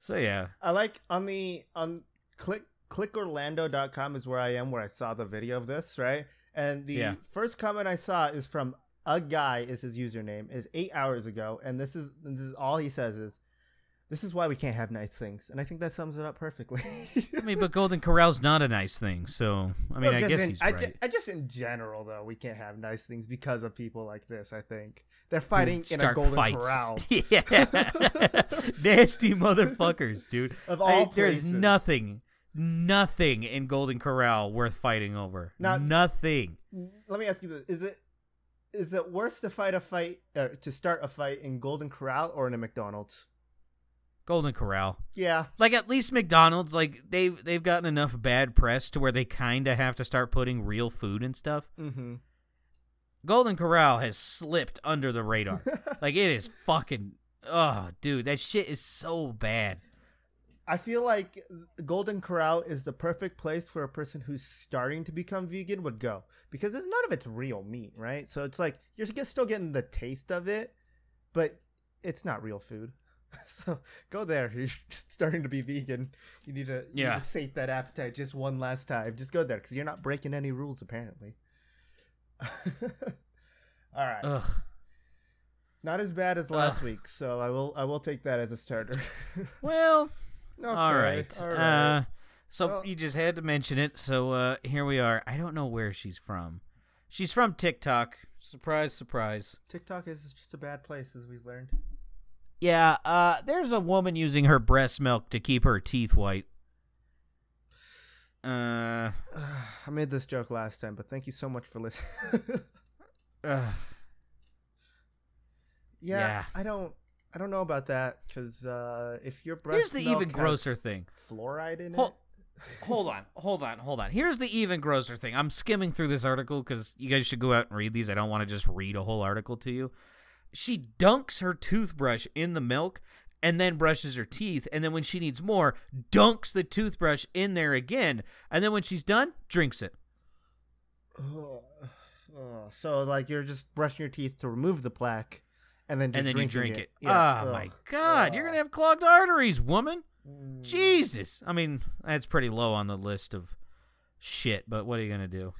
So yeah. I like on the on click clickorlando.com is where I am where I saw the video of this right, and the Yeah. first comment I saw is from a guy is his username is eight hours ago, and this is this is all he says is. This is why we can't have nice things, and I think that sums it up perfectly. I mean, but Golden Corral's not a nice thing, so I mean, Well, I guess in, he's I right. ju- I just in general though, we can't have nice things because of people like this. I think they're fighting in a golden fights. corral. yeah, nasty motherfuckers, dude. Of I- all there's nothing, nothing in Golden Corral worth fighting over. Not- nothing. Let me ask you this: Is it is it worse to fight a fight uh, to start a fight in Golden Corral or in a McDonald's? Golden Corral. Yeah, Like at least McDonald's, like they've they've gotten enough bad press to where they kind of have to start putting real food and stuff. mm-hmm. Golden Corral has slipped under the radar. like it is fucking. Oh, dude, that shit is so bad. I feel like Golden Corral is the perfect place for a person who's starting to become vegan would go because it's none of it's real meat, right? So it's like you're still getting the taste of it, but it's not real food. So go there. You're starting to be vegan. You need to, you need Yeah. to sate that appetite just one last time. Just go there because you're not breaking any rules apparently. All right, Ugh. not as bad as last Ugh. week, so I will I will take that as a starter. Well, Okay, all right. all right. Uh, so Well- you just had to mention it. So uh, here we are. I don't know where she's from. She's from TikTok. Surprise, surprise. TikTok is just a bad place, as we've learned. Yeah, uh, there's a woman using her breast milk to keep her teeth white. Uh, I made this joke last time, but thank you so much for listening. ugh. yeah, Yeah. I don't, I don't know about that because uh, if your breast here's the milk even grosser thing. fluoride in Hol- it. hold on, hold on, hold on. Here's the even grosser thing. I'm skimming through this article because you guys should go out and read these. I don't want to just read a whole article to you. She dunks her toothbrush in the milk and then brushes her teeth. And then when she needs more, dunks the toothbrush in there again. And then when she's done, drinks it. Oh, oh, so like you're just brushing your teeth to remove the plaque, and then just and then you drink it. Yeah. Oh my God. You're going to have clogged arteries, woman. Mm. Jesus. I mean, that's pretty low on the list of shit, but what are you going to do?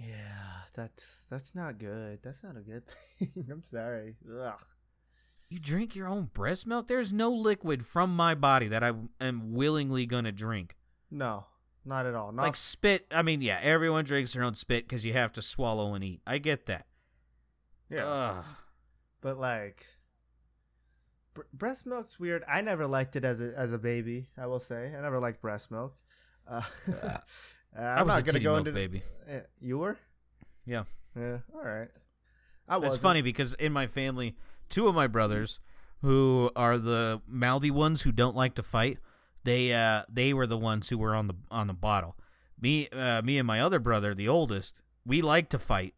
Yeah, that's that's not good. That's not a good thing. I'm sorry. Ugh. You drink your own breast milk? There's no liquid from my body that I am willingly going to drink. No, not at all. Not Like spit. I mean, yeah, everyone drinks their own spit because you have to swallow and eat. I get that. yeah, Ugh. but like br- breast milk's weird. I never liked it as a as a baby. I will say I never liked breast milk. Uh, I'm I was not a gonna go milk into baby. Eh, you were. Yeah. Yeah. All right. I was. It's funny because in my family, two of my brothers, who are the mouthy ones who don't like to fight, they uh they were the ones who were on the on the bottle. Me uh, me and my other brother, the oldest, we like to fight,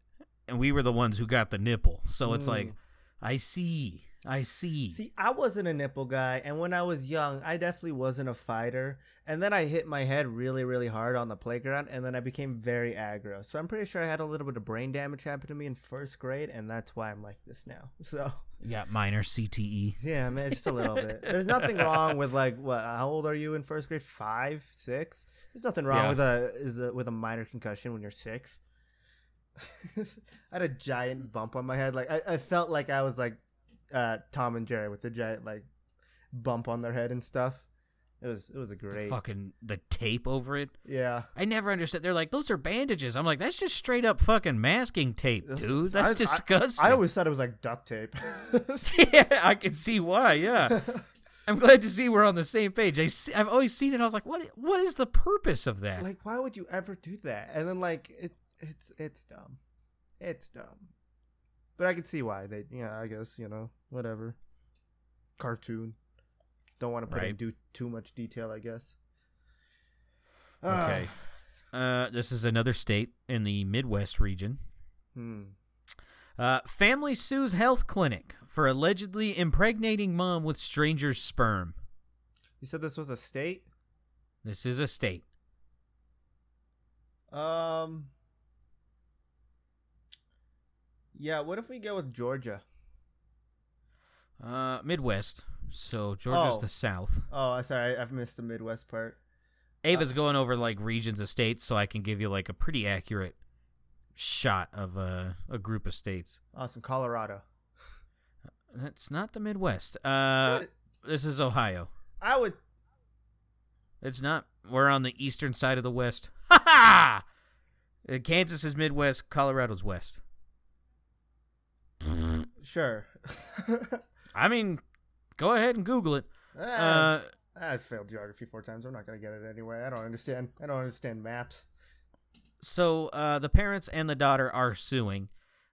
and we were the ones who got the nipple. So it's like, Mm. I see, I see. See, I wasn't a nipple guy, and when I was young, I definitely wasn't a fighter. And then I hit my head really, really hard on the playground, and then I became very aggro. So I'm pretty sure I had a little bit of brain damage happen to me in first grade, and that's why I'm like this now. So yeah, minor CTE. yeah, man, just a little bit. There's nothing wrong with like what? How old are you in first grade? Five, six? There's nothing wrong Yeah. with a is a, with a minor concussion when you're six. I had a giant bump on my head. Like I, I felt like I was like uh, Tom and Jerry with the giant like bump on their head and stuff. It was it was a The great fucking the tape over it. yeah. I never understood. They're like, those are bandages. I'm like, that's just straight up fucking masking tape, dude. That's I- I- disgusting. I always thought it was like duct tape. yeah, I can see why. Yeah, I'm glad to see we're on the same page. I see, I've always seen it. I was like, what? What is the purpose of that? like why would you ever do that? And then like it it's it's dumb. It's dumb. But I could see why they yeah, I guess, you know, whatever. Cartoon. Don't want to put Right. do too much detail, I guess. okay, uh, this is another state in the Midwest region. Hmm. Uh, family sues health clinic for allegedly impregnating mom with stranger's sperm. You said this was a state? This is a state. Um Yeah, what if we go with Georgia? Uh, Midwest. So Georgia's Oh. the South. Oh, I sorry, I've missed the Midwest part. Ava's going over like regions of states, so I can give you like a pretty accurate shot of a, a group of states. Awesome, Colorado. That's not the Midwest. Uh, What? this is Ohio. I would It's not. We're on the eastern side of the West. Ha ha! Uh, Kansas is Midwest. Colorado's West. Sure. I mean, go ahead and Google it. Uh, I failed geography four times. I'm not gonna get it anyway. I don't understand. I don't understand maps. So uh, the parents and the daughter are suing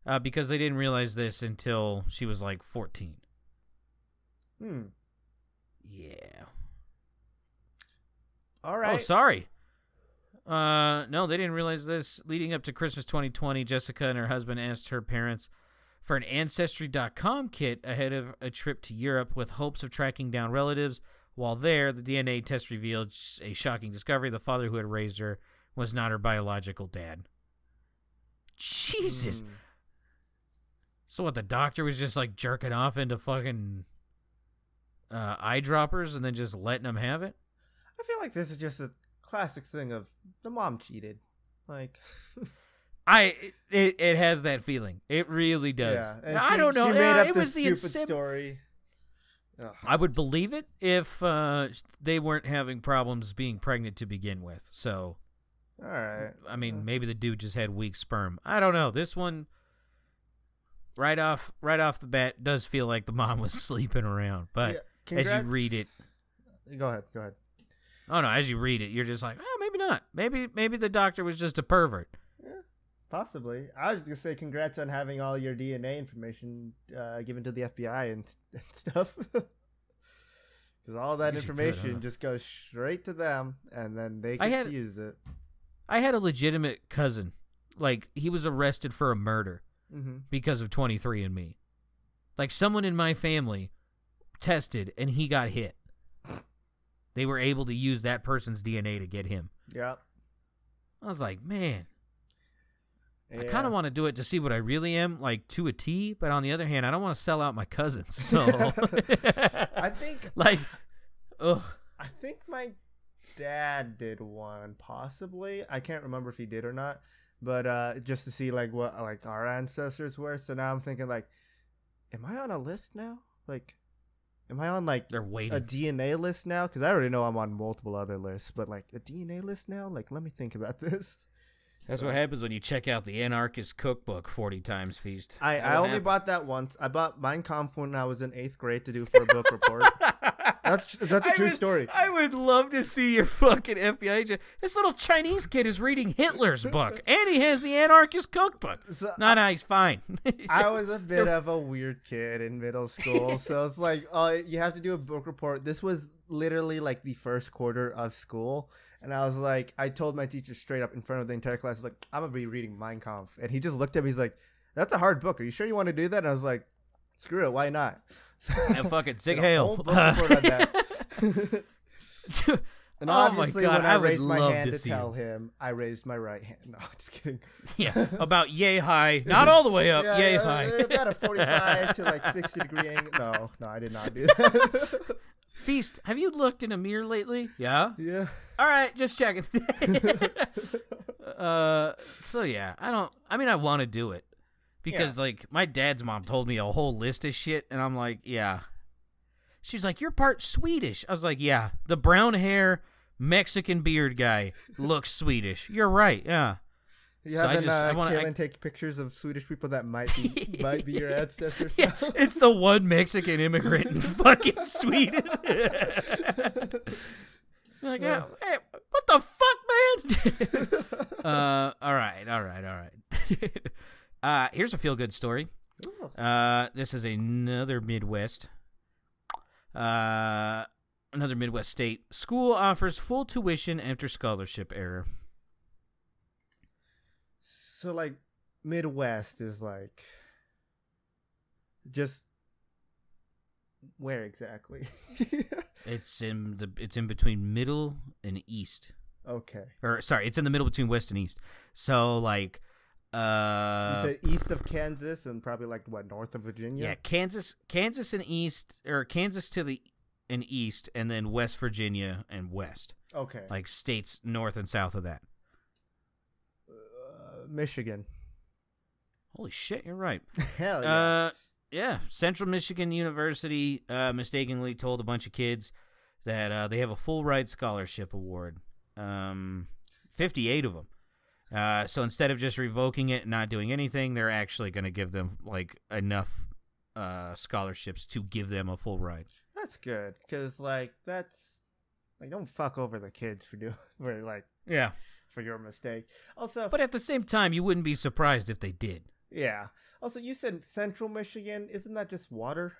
uh, because they didn't realize this until she was like 14. Hmm. Yeah. All right. Oh, sorry. Uh, no, they didn't realize this. Leading up to Christmas 2020, Jessica and her husband asked her parents for an Ancestry.com kit ahead of a trip to Europe with hopes of tracking down relatives. While there, the DNA test revealed a shocking discovery. The father who had raised her was not her biological dad. Jesus. Hmm. So what? The doctor was just like jerking off into fucking uh, eyedroppers and then just letting them have it. I feel like this is just a classic thing of the mom cheated. Like, I it, it has that feeling. It really does. yeah. I she- don't know. Yeah, up it was the stupid insip- story. Ugh. I would believe it if uh, they weren't having problems being pregnant to begin with. So, All right. I mean, maybe the dude just had weak sperm. I don't know. This one, right off, right off the bat, does feel like the mom was sleeping around. But Yeah, as you read it, Go ahead. Go ahead. oh no, as you read it, you're just like, oh, maybe not. Maybe, maybe the doctor was just a pervert. Possibly. I was just gonna say congrats on having all your DNA information uh, given to the FBI and, and stuff. Because all that you could, information huh? just goes straight to them, and then they get had- use it. I had a legitimate cousin, like he was arrested for a murder. hmm because of 23andMe. Like someone in my family tested and he got hit. They were able to use that person's DNA to get him. Yep. I was like, man, I kind of want to do it to see what I really am, like to a T. But on the other hand, I don't want to sell out my cousins. So, I think like, ugh. I think my dad did one, possibly. I can't remember if he did or not, but uh, just to see like what like our ancestors were. So now I'm thinking like, am I on a list now? Like, am I on like They're waiting. a. DNA list now? Because I already know I'm on multiple other lists, but like a DNA list now. Like, let me think about this. That's what happens when you check out the Anarchist Cookbook 40 times feast. I, I only happen. bought that once. I bought Mein Kampf when I was in eighth grade to do for a book report. That's that's a I true would- story. I would love to see your fucking FBI agent. This little Chinese kid is reading Hitler's book, and he has the Anarchist Cookbook. So No, no, he's fine. I was a bit of a weird kid in middle school, so it's like, oh, you have to do a book report. This was literally like the first quarter of school, and I was like, I told my teacher straight up in front of the entire class, like, I'm gonna be reading Mein Kampf, and he just looked at me, he's like, that's a hard book. Are you sure you want to do that? And I was like, screw it, why not? Yeah, fucking sick Did a hail. whole book report on that. And Oh my obviously, God, when I, I raised my hand to to, tell him, I raised my right hand. No, just kidding. yeah, about yay high, not all the way up, Yeah, yay uh, high. about a 45 to like 60 degree angle. No, no, I did not do that. Feast, have you looked in a mirror lately? Yeah. yeah. All right, just checking. uh, so yeah, I don't. I mean, I want to do it because like my dad's mom told me a whole list of shit, and I'm like, yeah. She's like, you're part Swedish. I was like, yeah. The brown hair Mexican beard guy looks Swedish. You're right. Yeah. You So I haven't just- I uh, wanna- I- take pictures of Swedish people that might be might be your ancestors. Yeah, it's the one Mexican immigrant in fucking Sweden. You're like, yeah, hey, what the fuck, man? uh, all right, all right, all right. Uh, here's a feel good story. Uh, this is another Midwest. Uh, another Midwest state. School offers full tuition after scholarship error. So like Midwest is like just where exactly? It's in the it's in between middle and east. okay. Or sorry, it's in the middle between west and east. So like You uh said east of Kansas and probably like what north of Virginia. yeah, Kansas Kansas and east or Kansas to the and east and then West Virginia and west. Okay. Like states north and south of that. uh, Michigan. Holy shit, you're right. Hell yeah. Uh, yeah. Central Michigan University uh, mistakenly told a bunch of kids that uh, they have a full ride scholarship award. Um, 58 of them. Uh, so instead of just revoking it and not doing anything, they're actually going to give them like enough uh, scholarships to give them a full ride. That's good because like that's like don't fuck over the kids for doing for like Yeah. for your mistake. Also, But at the same time, you wouldn't be surprised if they did. yeah. Also, you said Central Michigan. Isn't that just water?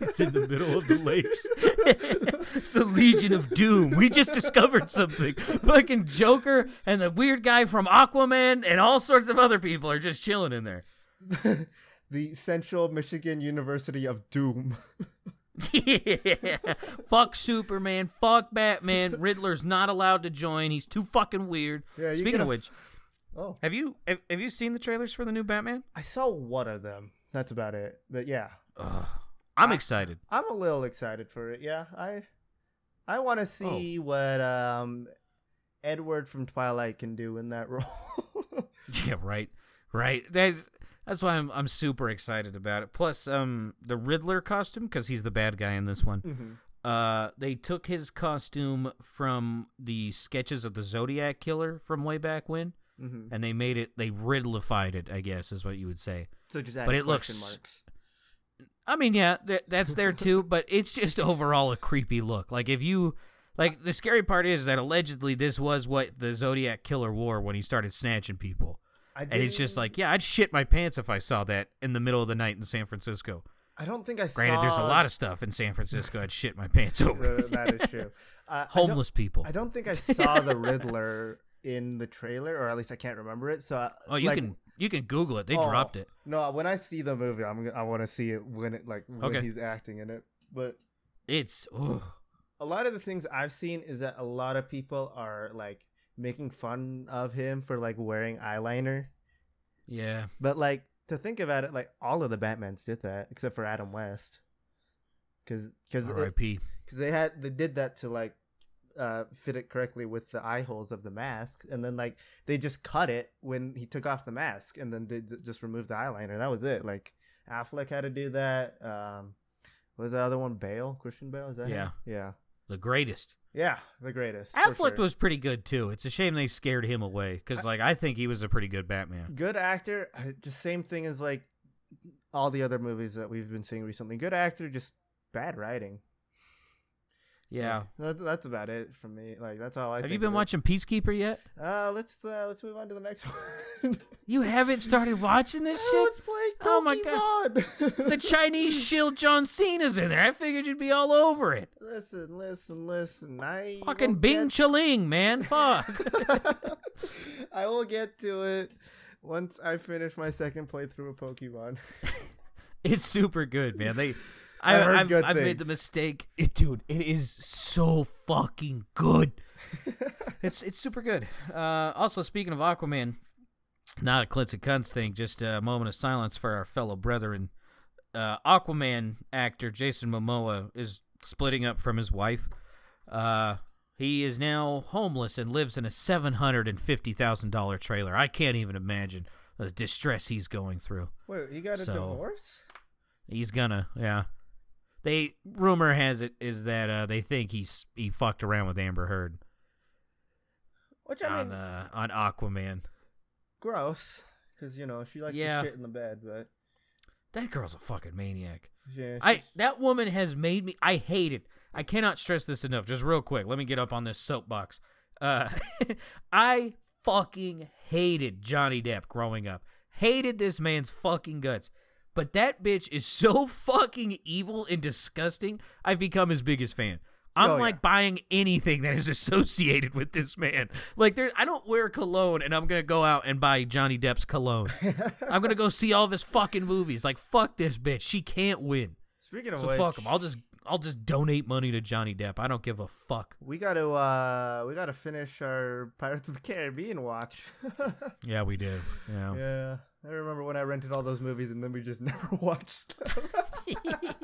It's in the middle of the lakes. it's the Legion of Doom. We just discovered something. Fucking Joker and the weird guy from Aquaman and all sorts of other people are just chilling in there. the Central Michigan University of Doom. yeah. Fuck Superman. Fuck Batman. Riddler's not allowed to join. He's too fucking weird. Yeah, Speaking of af- which, Oh, have you have, have you seen the trailers for the new Batman? I saw one of them. That's about it. But yeah, Ugh. I'm I- excited. I'm a little excited for it. Yeah, I I want to Oh. see what um Edward from Twilight can do in that role. Yeah, right, right. That's That's why I'm I'm super excited about it. Plus, um, the Riddler costume because he's the bad guy in this one. Mm-hmm. Uh, they took his costume from the sketches of the Zodiac killer from way back when, Mm-hmm. and they made it. They Riddlified it, I guess, is what you would say. So just add But it question looks- marks. I mean, yeah, th- that's there too, but it's just overall a creepy look. Like if you, like the scary part is that allegedly this was what the Zodiac killer wore when he started snatching people, I and it's just like, yeah, I'd shit my pants if I saw that in the middle of the night in San Francisco. I don't think I Granted, saw. there's a lot of stuff in San Francisco I'd shit my pants over. That is true. Uh, I Homeless people. I don't think I saw the Riddler in the trailer, or at least I can't remember it. So, I- Oh, you like, can you can Google it. They oh, dropped it. No, when I see the movie, I'm I want to see it when it like when Okay. he's acting in it. But It's ugh. a lot of the things I've seen is that a lot of people are like making fun of him for like wearing eyeliner. yeah. But like to think about it, like all of the Batmans did that except for Adam West, because because R.I.P. because they had they did that to like uh fit it correctly with the eye holes of the mask and then like they just cut it when he took off the mask and then they d- just removed the eyeliner that was it like affleck had to do that um what was the other one bale christian bale is that him? Yeah. yeah The greatest. yeah the greatest Affleck sure. was pretty good too. It's a shame they scared him away because, like, I think he was a pretty good Batman. good actor just same thing as like all the other movies that we've been seeing recently good actor just bad writing Yeah. that's, that's about it for me like that's all i Have you been watching Peacemaker yet? uh let's uh let's move on to the next one You haven't started watching this shit? Oh my God. The Chinese shield John Cena's in there. I figured you'd be all over it. listen, listen, listen. I Fucking Bing get- Chaling, man. Fuck. I will get to it once I finish my second playthrough of Pokemon. it's super good, man. They. I I, heard I've, made the mistake, it, dude. It is so fucking good. it's it's super good. Uh, also, speaking of Aquaman, not a clits and cunts thing. Just a moment of silence for our fellow brethren. Uh, Aquaman actor Jason Momoa is splitting up from his wife. Uh, he is now homeless and lives in a seven hundred and fifty thousand dollar trailer. I can't even imagine the distress he's going through. Wait, you got a So- divorce? He's gonna, yeah. They rumor has it is that uh, they think he's he fucked around with Amber Heard Which I on mean, uh, on Aquaman. gross, because you know she likes Yeah. to shit in the bed, but That girl's a fucking maniac. yeah, I that woman has made me. I hate it. I cannot stress this enough. Just real quick, let me get up on this soapbox. Uh, I fucking hated Johnny Depp growing up. Hated this man's fucking guts. But that bitch is so fucking evil and disgusting. I've become his biggest fan. I'm Oh, like yeah. buying anything that is associated with this man. Like there, I don't wear cologne, and I'm gonna go out and buy Johnny Depp's cologne. I'm gonna go see all of his fucking movies. Like fuck this bitch. She can't win. Speaking of So which, fuck him. I'll just I'll just donate money to Johnny Depp. I don't give a fuck. we got to uh we got to finish our Pirates of the Caribbean watch. Yeah, we do. Yeah. yeah, I remember when I rented all those movies and then we just never watched them.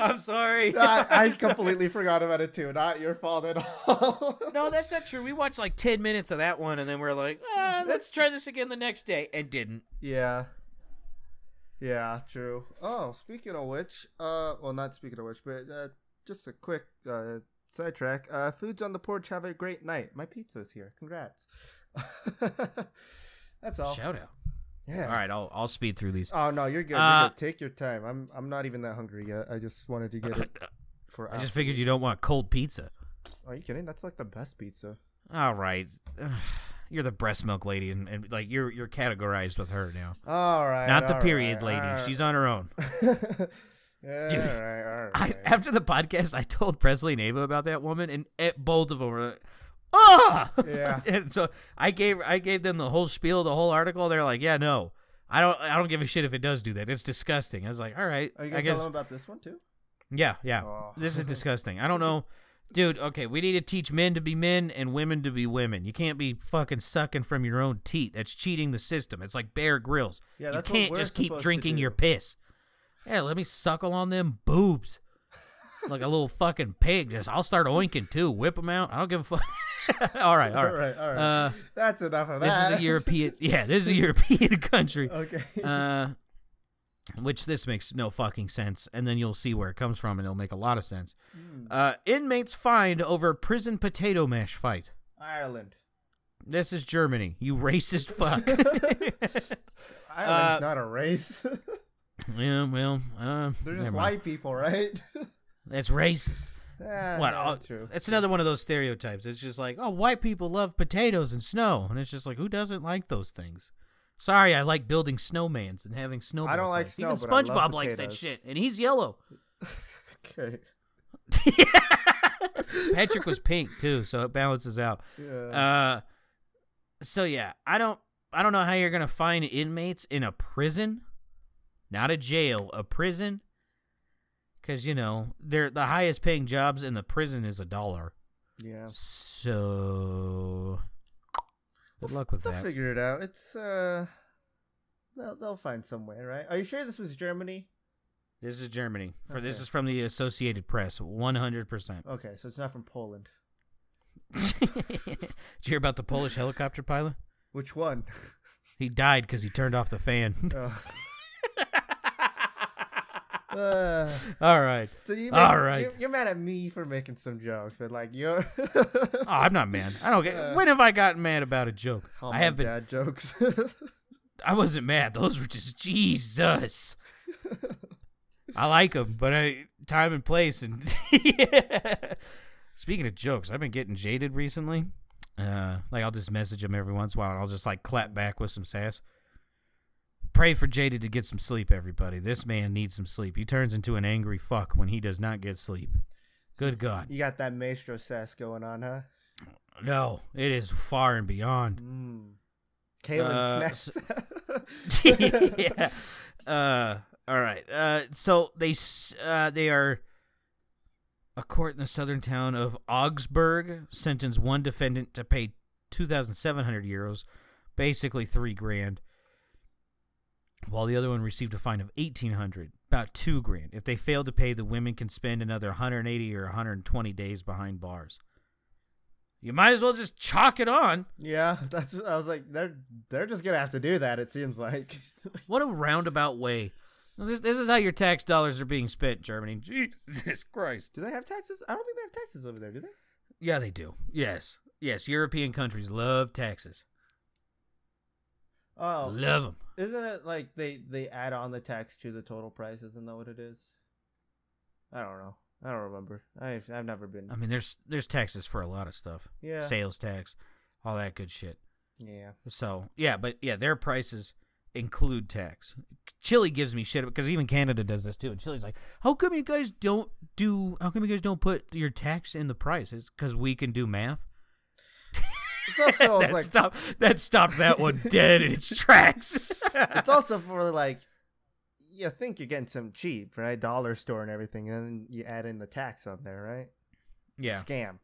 I'm sorry. I, I completely forgot about it too. Not your fault at all. no, that's not true. We watched like ten minutes of that one, and then we're like, ah, let's try this again the next day, and didn't. Yeah. Yeah, true. Oh, speaking of which, uh, well, not speaking of which, but uh, just a quick uh, sidetrack. Uh, foods on the porch. Have a great night. My pizza's here. Congrats. That's all. Shout out. Yeah. All right, I'll I'll speed through these. Oh no, you're good. Uh, you're good. Take your time. I'm I'm not even that hungry yet. I just wanted to get it for. I just figured you don't want cold pizza. Are you kidding? That's like the best pizza. All right, you're the breast milk lady, and, and like you're you're categorized with her now. All right. Not the period right, lady. right. She's on her own. yeah, Dude, all right, all I after the podcast, I told Presley and Ava about that woman, and eh, both of them were like, "Ah!" Yeah. and so I gave I gave them the whole spiel, the whole article. They're like, "Yeah, no, I don't I don't give a shit if it does do that. It's disgusting." I was like, "All right, Are you I gonna guess tell them about this one too? yeah, yeah. Oh. This is disgusting. I don't know." Dude, okay, we need to teach men to be men and women to be women. You can't be fucking sucking from your own teat. That's cheating the system. It's like Bear Grylls. Yeah, you can't just keep drinking your piss. Yeah, let me suckle on them boobs. like a little fucking pig. Just I'll start oinking too. Whip them out. I don't give a fuck. all right, all right. All right, all right. Uh, That's enough of that. this is a European. Yeah, this is a European country. okay. Uh, which this makes no fucking sense, and then you'll see where it comes from, and it'll make a lot of sense. Hmm. Uh, inmates fined over prison potato mash fight. Ireland. This is Germany. You racist fuck. Ireland's Uh, not a race. yeah, well, uh, They're just white people, right? That's racist. Yeah, oh, true. It's another one of those stereotypes. It's just like, oh, white people love potatoes and snow, and it's just like, who doesn't like those things? Sorry, I like building snowmans and having snowball. I don't like fights. snow, Even but I love SpongeBob likes that shit, and he's yellow. Okay. Patrick was pink too, so it balances out. Yeah. Uh, so yeah, I don't, I don't know how you're gonna find inmates in a prison, not a jail, a prison, because you know they're the highest paying jobs in the prison is a dollar. yeah. So good luck with They'll that. figure it out. It's uh, they'll they'll find some way, right? Are you sure this was Germany? This is Germany. For this is from the Associated Press, one hundred percent. Okay, so it's not from Poland. Did you hear about the Polish helicopter pilot? Which one? He died because he turned off the fan. Oh. Uh, All right. so you All make- right. You're, you're mad at me for making some jokes, but like you're. Oh, I'm not mad. I don't get. Uh, when have I gotten mad about a joke? All I have been. dad jokes. I wasn't mad. Those were just Jesus. I like them, but I time and place and. Speaking of jokes, I've been getting jaded recently. Uh, like I'll just message him every once in a while, and I'll just like clap back with some sass. Pray for Jaded to get some sleep, everybody. This man needs some sleep. He turns into an angry fuck when he does not get sleep. Good God. you got that maestro sass going on, huh? No, it is far and beyond. Mm. Kalen Uh, snacks. yeah. Uh, all right. Uh, so they s- uh, they are a court in the southern town of Augsburg sentenced one defendant to pay two thousand seven hundred euros, basically three grand, while the other one received a fine of eighteen hundred, about two grand. If they fail to pay, the women can spend another one hundred eighty or one hundred twenty days behind bars. You might as well just chalk it on. yeah, that's. I was like, they're they're just gonna have to do that. It seems like. What a roundabout way. This, this is how your tax dollars are being spent, Germany. Jesus Christ. do they have taxes? I don't think they have taxes over there. Do they? Yeah, they do. Yes. Yes, European countries love taxes. Oh, Love them. isn't it like they they add on the tax to the total price? Isn't that what it is? I don't know. I don't remember. I've I've never been. I mean, there's there's taxes for a lot of stuff. yeah. Sales tax, all that good shit. Yeah. So, yeah, but yeah, their prices include tax. Chile gives me shit because even Canada does this too. And Chile's like, "How come you guys don't do how come you guys don't put your tax in the price?" It's cuz we can do math. It's also that, like stop, that stopped that one dead in its tracks. it's also for like you think you're getting some cheap, right? Dollar store and everything, and then you add in the tax on there, right? yeah. Scam.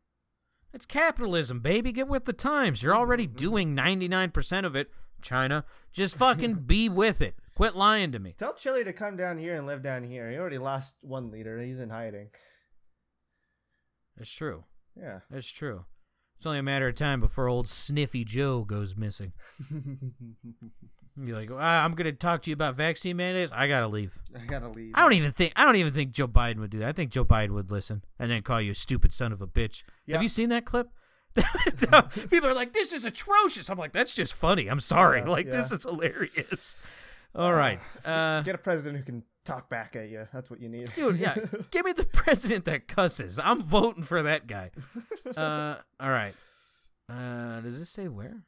It's capitalism, baby. Get with the times. You're mm-hmm, already mm-hmm. doing 99% of it. China, just fucking be with it. Quit lying to me. Tell Chili to come down here and live down here. He already lost one leader. He's in hiding. It's true. Yeah. It's true. It's only a matter of time before old Sniffy Joe goes missing. You're like, ah, I'm gonna talk to you about vaccine mandates. I gotta leave. I gotta leave. I don't even think I don't even think Joe Biden would do that. I think Joe Biden would listen and then call you a stupid son of a bitch. Yeah. Have you seen that clip? People are like, "This is atrocious." I'm like, "That's just funny." I'm sorry. Yeah, like yeah. this is hilarious. All right, uh, Get a president who can talk back at you. That's what you need. dude. Yeah, give me the president that cusses. I'm voting for that guy. Uh, all right. Uh, does this say where?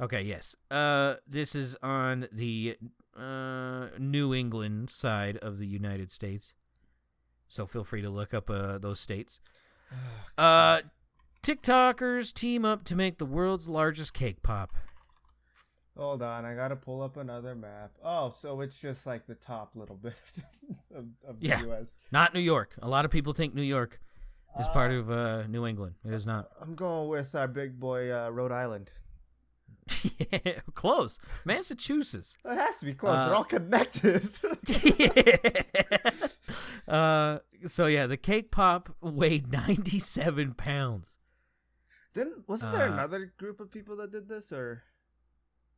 Okay. Yes. Uh, this is on the uh New England side of the United States. So feel free to look up uh those states. Uh, TikTokers team up to make the world's largest cake pop. Hold on, I gotta pull up another map. Oh, so it's just like the top little bit of, of Yeah. the U.S. Not New York. A lot of people think New York is part of uh, New England. It is not. I'm going with our big boy, uh, Rhode Island. yeah, close. Massachusetts. It has to be close. They're Uh, all connected. uh, so yeah, the cake pop weighed 97 pounds. Then wasn't there Uh, another group of people that did this, or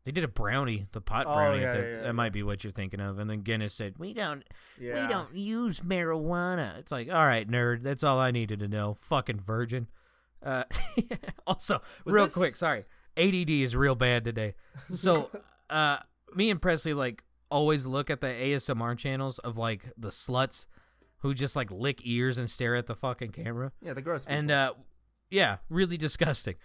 They did a brownie, the pot Oh, brownie. yeah, that, yeah, yeah, that might be what you're thinking of. And then Guinness said, "We don't, we don't use marijuana." It's like, all right, nerd. That's all I needed to know. Fucking virgin. Uh, also, Was real this- quick, sorry. ADD is real bad today. So, uh, me and Presley like always look at the ASMR channels of like the sluts who just like lick ears and stare at the fucking camera. Yeah, the gross. And uh yeah, really disgusting.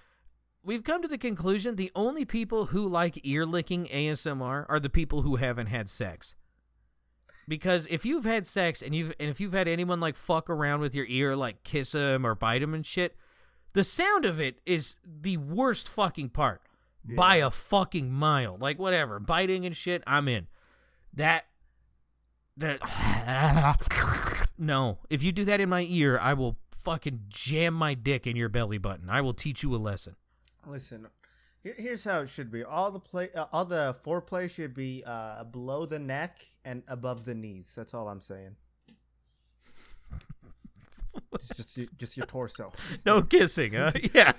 We've come to the conclusion the only people who like ear licking ASMR are the people who haven't had sex. Because if you've had sex and you've and if you've had anyone like fuck around with your ear, like kiss them or bite them and shit, the sound of it is the worst fucking part by a fucking mile. Like whatever, biting and shit, I'm in. That that no. If you do that in my ear, I will fucking jam my dick in your belly button. I will teach you a lesson. Listen, here, here's how it should be. All the play, uh, all the foreplay should be uh, below the neck and above the knees. That's all I'm saying. Just, your, just your torso. No kissing, huh? Yeah.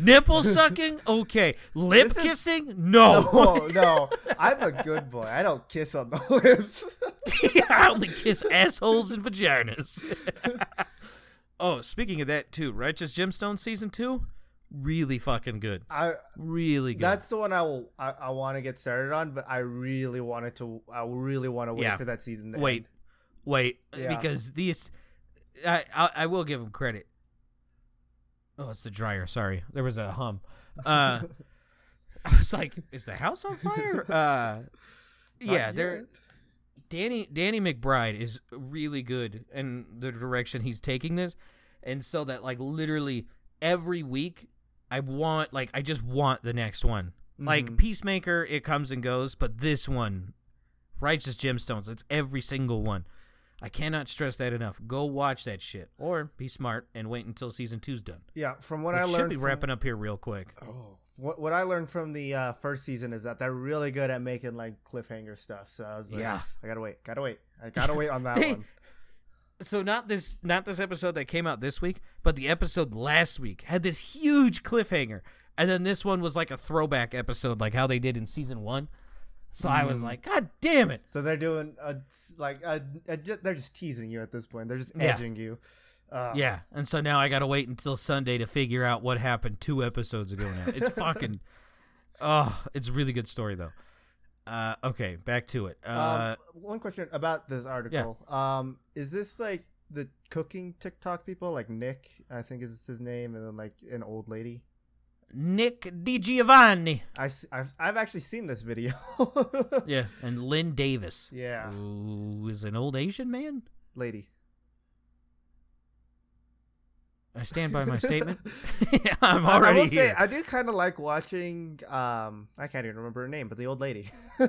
Nipple sucking? Okay. Lip is- kissing? No. No, no, I'm a good boy. I don't kiss on the lips. I only kiss assholes and vaginas. oh, speaking of that too, Righteous Gemstone season two, really fucking good. I Really good. that's the one I will I, I want to get started on, but I really wanted to. I really want to wait Yeah. for that season. To wait, end. wait, Yeah. because these, I, I I will give them credit. Oh, it's the dryer. Sorry, there was a hum. Uh, I was like, is the house on fire? Uh, yeah, Not Danny Danny McBride is really good in the direction he's taking this, and so that like literally every week, I want like I just want the next one. Like Mhm. Peacemaker, it comes and goes, but this one, Righteous Gemstones, it's every single one. I cannot stress that enough. Go watch that shit, or be smart and wait until season two's done. Yeah, from what Which I learned, should be from- wrapping up here real quick. Oh, what what I learned from the uh, first season is that they're really good at making like cliffhanger stuff. So I was like, Yeah. I gotta wait, gotta wait, I gotta wait on that They- one. So not this not this episode that came out this week, but the episode last week had this huge cliffhanger. And then this one was like a throwback episode like how they did in season 1. So I was Mm. like, god damn it. So they're doing a like a, a, they're just teasing you at this point. They're just Yeah. edging you. Uh, Yeah. And so now I got to wait until Sunday to figure out what happened 2 episodes ago now. It's fucking Oh, it's a really good story though. Uh okay, back to it. Uh um, one question about this article. Um, is this like the cooking TikTok people, like Nick? I think is his name, and then like an old lady. Nick DiGiovanni. I have I've actually seen this video. Yeah, and Lynn Davis. Yeah, Who is an old Asian man? lady. I stand by my statement. I'm I- I already will say here. I do kind of like watching. Um, I can't even remember her name, but the old lady.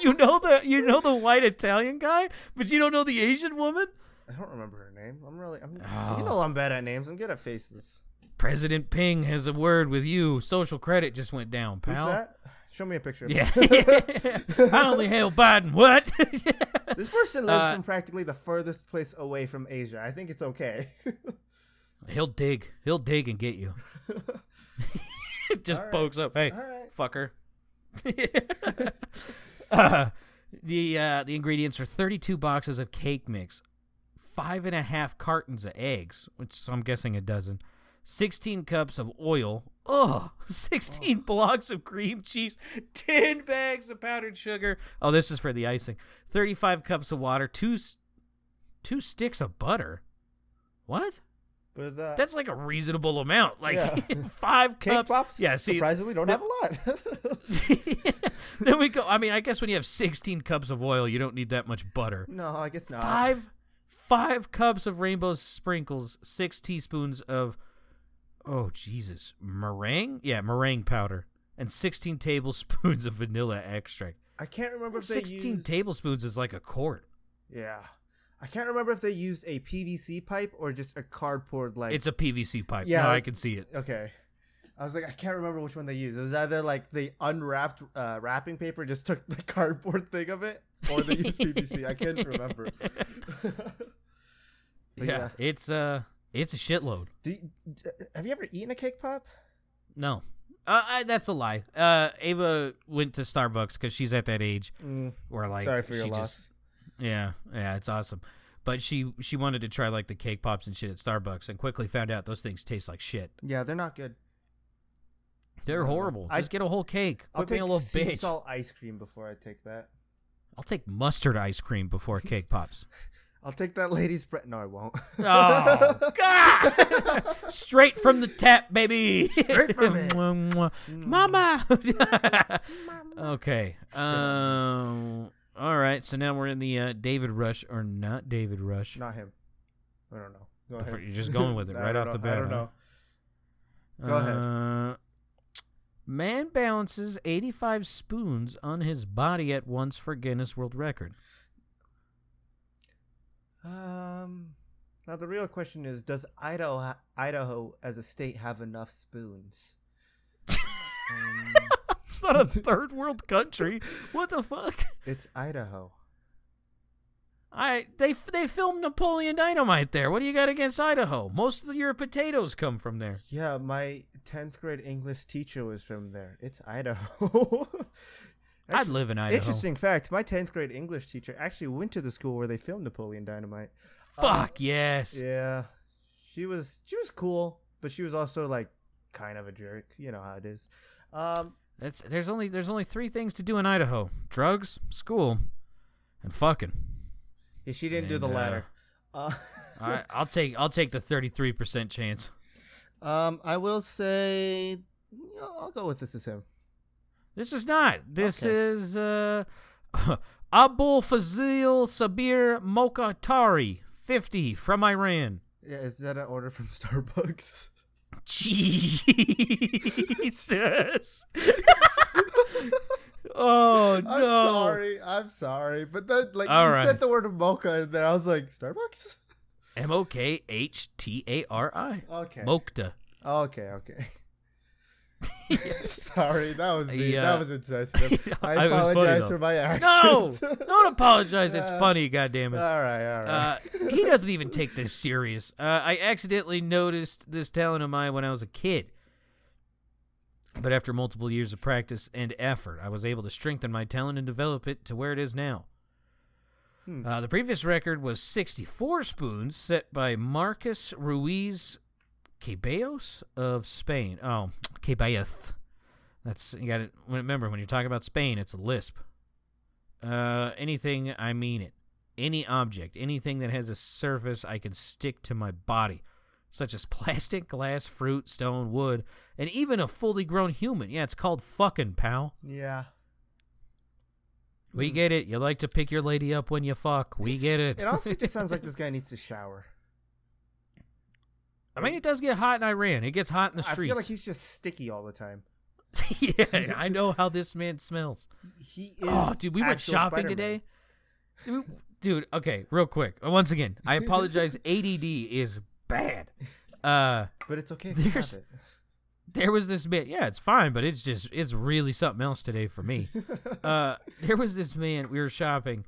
you know the you know the white Italian guy, but you don't know the Asian woman. I don't remember her name. I'm really. I'm. Oh. You know I'm bad at names. I'm good at faces. President Ping has a word with you. Social credit just went down, Who's pal. that? Show me a picture. of Yeah. I only hail Biden. What? This person lives Uh, from practically the furthest place away from Asia. I think it's okay. He'll dig. He'll dig and get you. just right. pokes up. Hey, right. fucker. uh, the uh, the ingredients are 32 boxes of cake mix, five and a half cartons of eggs, which I'm guessing a dozen, 16 cups of oil, ugh, 16 blocks of cream cheese, 10 bags of powdered sugar. Oh, this is for the icing. 35 cups of water, two two sticks of butter. What? What is that? That's like a reasonable amount. Like Yeah. five cake cups. pops. Yeah, see, surprisingly, don't have a lot. then we go. I mean, I guess when you have 16 cups of oil, you don't need that much butter. no, I guess not. Five, five cups of rainbow sprinkles, six teaspoons of, oh Jesus, meringue. Yeah, meringue powder, and 16 tablespoons of vanilla extract. I can't remember if they 16 used... tablespoons is like a quart. Yeah, I can't remember if they used a PVC pipe or just a cardboard like. It's a PVC pipe. Yeah, no, I can see it. okay. I was like, I can't remember which one they used. It was either like they unwrapped uh, wrapping paper, just took the cardboard thing of it, or they used PVC. I can't remember. But Yeah, it's uh, it's a shitload. Do you, have you ever eaten a cake pop? No. Uh, I, that's a lie. Uh, Ava went to Starbucks because she's at that age Mm, where like sorry for your she loss. just yeah yeah it's awesome. But she she wanted to try like the cake pops and shit at Starbucks and quickly found out those things taste like shit. Yeah, they're not good. They're No. horrible. I- Just get a whole cake. I'll Quit take a little sea bitch. salt ice cream before I take that. I'll take mustard ice cream before cake pops. I'll take that lady's bread. No, I won't. Oh God! Straight from the tap, baby. Straight from it. Mwah, mwah. Mama. okay. Um. All right. So now we're in the uh, David Rush or not David Rush. Not him. I don't know. Go Before- ahead. You're just going with it I right off know. the bat. I don't huh? know. Go ahead. Uh, Man balances 85 spoons on his body at once for Guinness World Record. Um. Now the real question is: Does Idaho, ha- Idaho as a state have enough spoons? um, It's not a third world country. What the fuck? it's Idaho. I they they filmed Napoleon Dynamite there. What do you got against Idaho? Most of your potatoes come from there. Yeah, my tenth grade English teacher was from there. It's Idaho. I'd live in Idaho. Interesting fact: My tenth grade English teacher actually went to the school where they filmed Napoleon Dynamite. Fuck yes. Yeah, she was she was cool, but she was also like kind of a jerk. You know how it is. Um, That's there's only there's only three things to do in Idaho: drugs, school, and fucking. yeah, she didn't do the uh, latter. Uh, All right, I'll take I'll take the 33% chance. um, I will say, I'll go with this as him. This is not. This Okay. is uh Abul Fazil Sabir Mokhtari, 50 from Iran. Yeah, is that an order from Starbucks? Jesus. oh no. I'm sorry. I'm sorry, but then like All you right. said the word mocha, and then I was like Starbucks. M O K H T A R I. Okay. Mokta. Okay. Okay. Sorry, that was me. Yeah. That was insensitive. I It was funny, apologize though. for my No, actions. don't apologize. It's funny, goddammit. all right, all right. Uh, he doesn't even take this serious. Uh, I accidentally noticed this talent of mine when I was a kid. But after multiple years of practice and effort, I was able to strengthen my talent and develop it to where it is now. Hmm. Uh, the previous record was 64 spoons, set by Marcus Ruiz Cabellos of Spain. Oh, Cabellos. That's you got to remember when you're talking about Spain, it's a lisp. Uh, anything, I mean it. Any object, anything that has a surface I can stick to my body, such as plastic, glass, fruit, stone, wood, and even a fully grown human. Yeah, it's called fucking, pal. yeah. We get it. You like to pick your lady up when you fuck. We get it. It also just sounds like this guy needs to shower. I mean, it does get hot in Iran. It gets hot in the streets. I feel like he's just sticky all the time. yeah, I know how this man smells. He is. Oh, dude, we went shopping Spider-Man. today. Dude, Dude, okay, real quick. Once again, I apologize. ADD is bad. Uh, but it's okay if you have There's- it. there was this man. Yeah, it's fine, but it's just it's really something else today for me. uh, there was this man. We were shopping,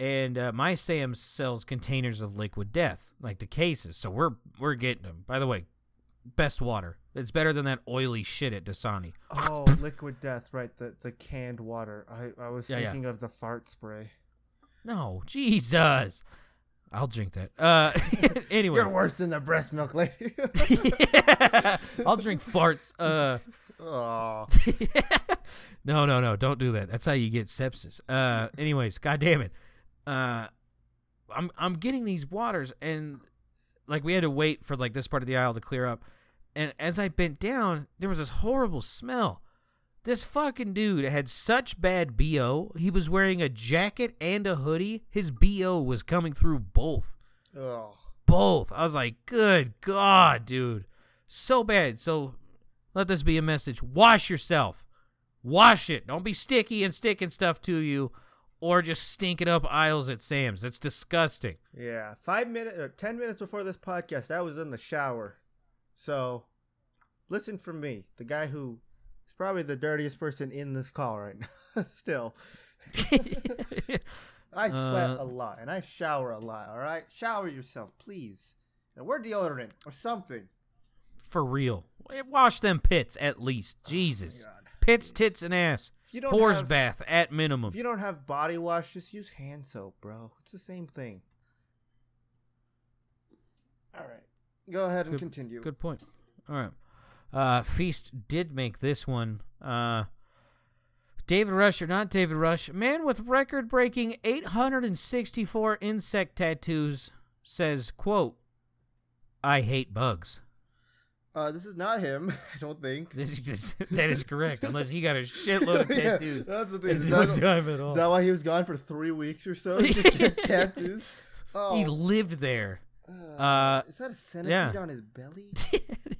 and uh, my Sam sells containers of liquid death, like the cases. So we're we're getting them. By the way, best water. It's better than that oily shit at Dasani. Oh, liquid death, right? The the canned water. I I was Yeah, yeah. thinking of the fart spray. No, Jesus. I'll drink that. Uh, anyway, You're worse than the breast milk lady. I'll drink farts. Uh, oh, no, no, no, don't do that. That's how you get sepsis. Uh, anyways, god damn it. Uh, I'm I'm getting these waters and like we had to wait for like this part of the aisle to clear up. And as I bent down, there was this horrible smell. This fucking dude had such bad BO. He was wearing a jacket and a hoodie. His BO was coming through both. oh. both. I was like, good God, dude. So bad. So let this be a message. Wash yourself. Wash it. Don't be sticky and sticking stuff to you or just stinking up aisles at Sam's. It's disgusting. Yeah, five minutes or ten minutes before this podcast, I was in the shower. So, listen from me, the guy who is probably the dirtiest person in this call right now. Still, I sweat Uh, a lot and I shower a lot. All right, shower yourself, please, and wear deodorant or something. for real. Wash them pits at least. Jesus. Oh. Pits, tits, and ass. You don't Horse have, bath at minimum. if you don't have body wash, just use hand soap, bro. It's the same thing. All right, go ahead and Good- continue. Good point. All right. Uh, Feast did make this one. Uh, David Rush or not David Rush, man with record-breaking 864 insect tattoos says, "quote I hate bugs." Uh, this is not him. I don't think. That is correct, unless he got a shitload of Yeah, tattoos. that's the thing. Is no that, time at all. is that why he was gone for three weeks or so? Just get tattoos. Oh, He lived there. uh, uh, is that a centipede yeah. on his belly?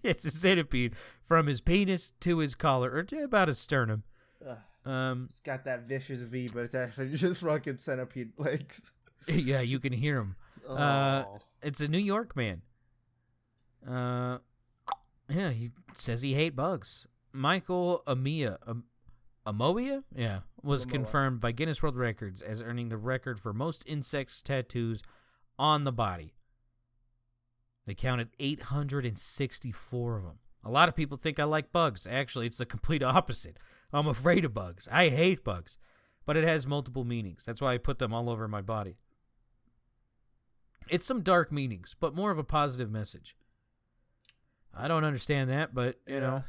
it's a centipede from his penis to his collar, or to about his sternum. Ugh. Um, It's got that vicious V, but it's actually just fucking centipede legs. yeah, you can hear him. Oh. Uh, It's a New York man. Uh, yeah, he says he hate bugs. Michael Amia, um, Amoia, yeah, was Amoa. confirmed by Guinness World Records as earning the record for most insects tattoos on the body. They counted 864 of them. A lot of people think I like bugs. Actually, it's the complete opposite. I'm afraid of bugs. I hate bugs. But it has multiple meanings. That's why I put them all over my body. It's some dark meanings, but more of a positive message. I don't understand that, but you Yeah, know,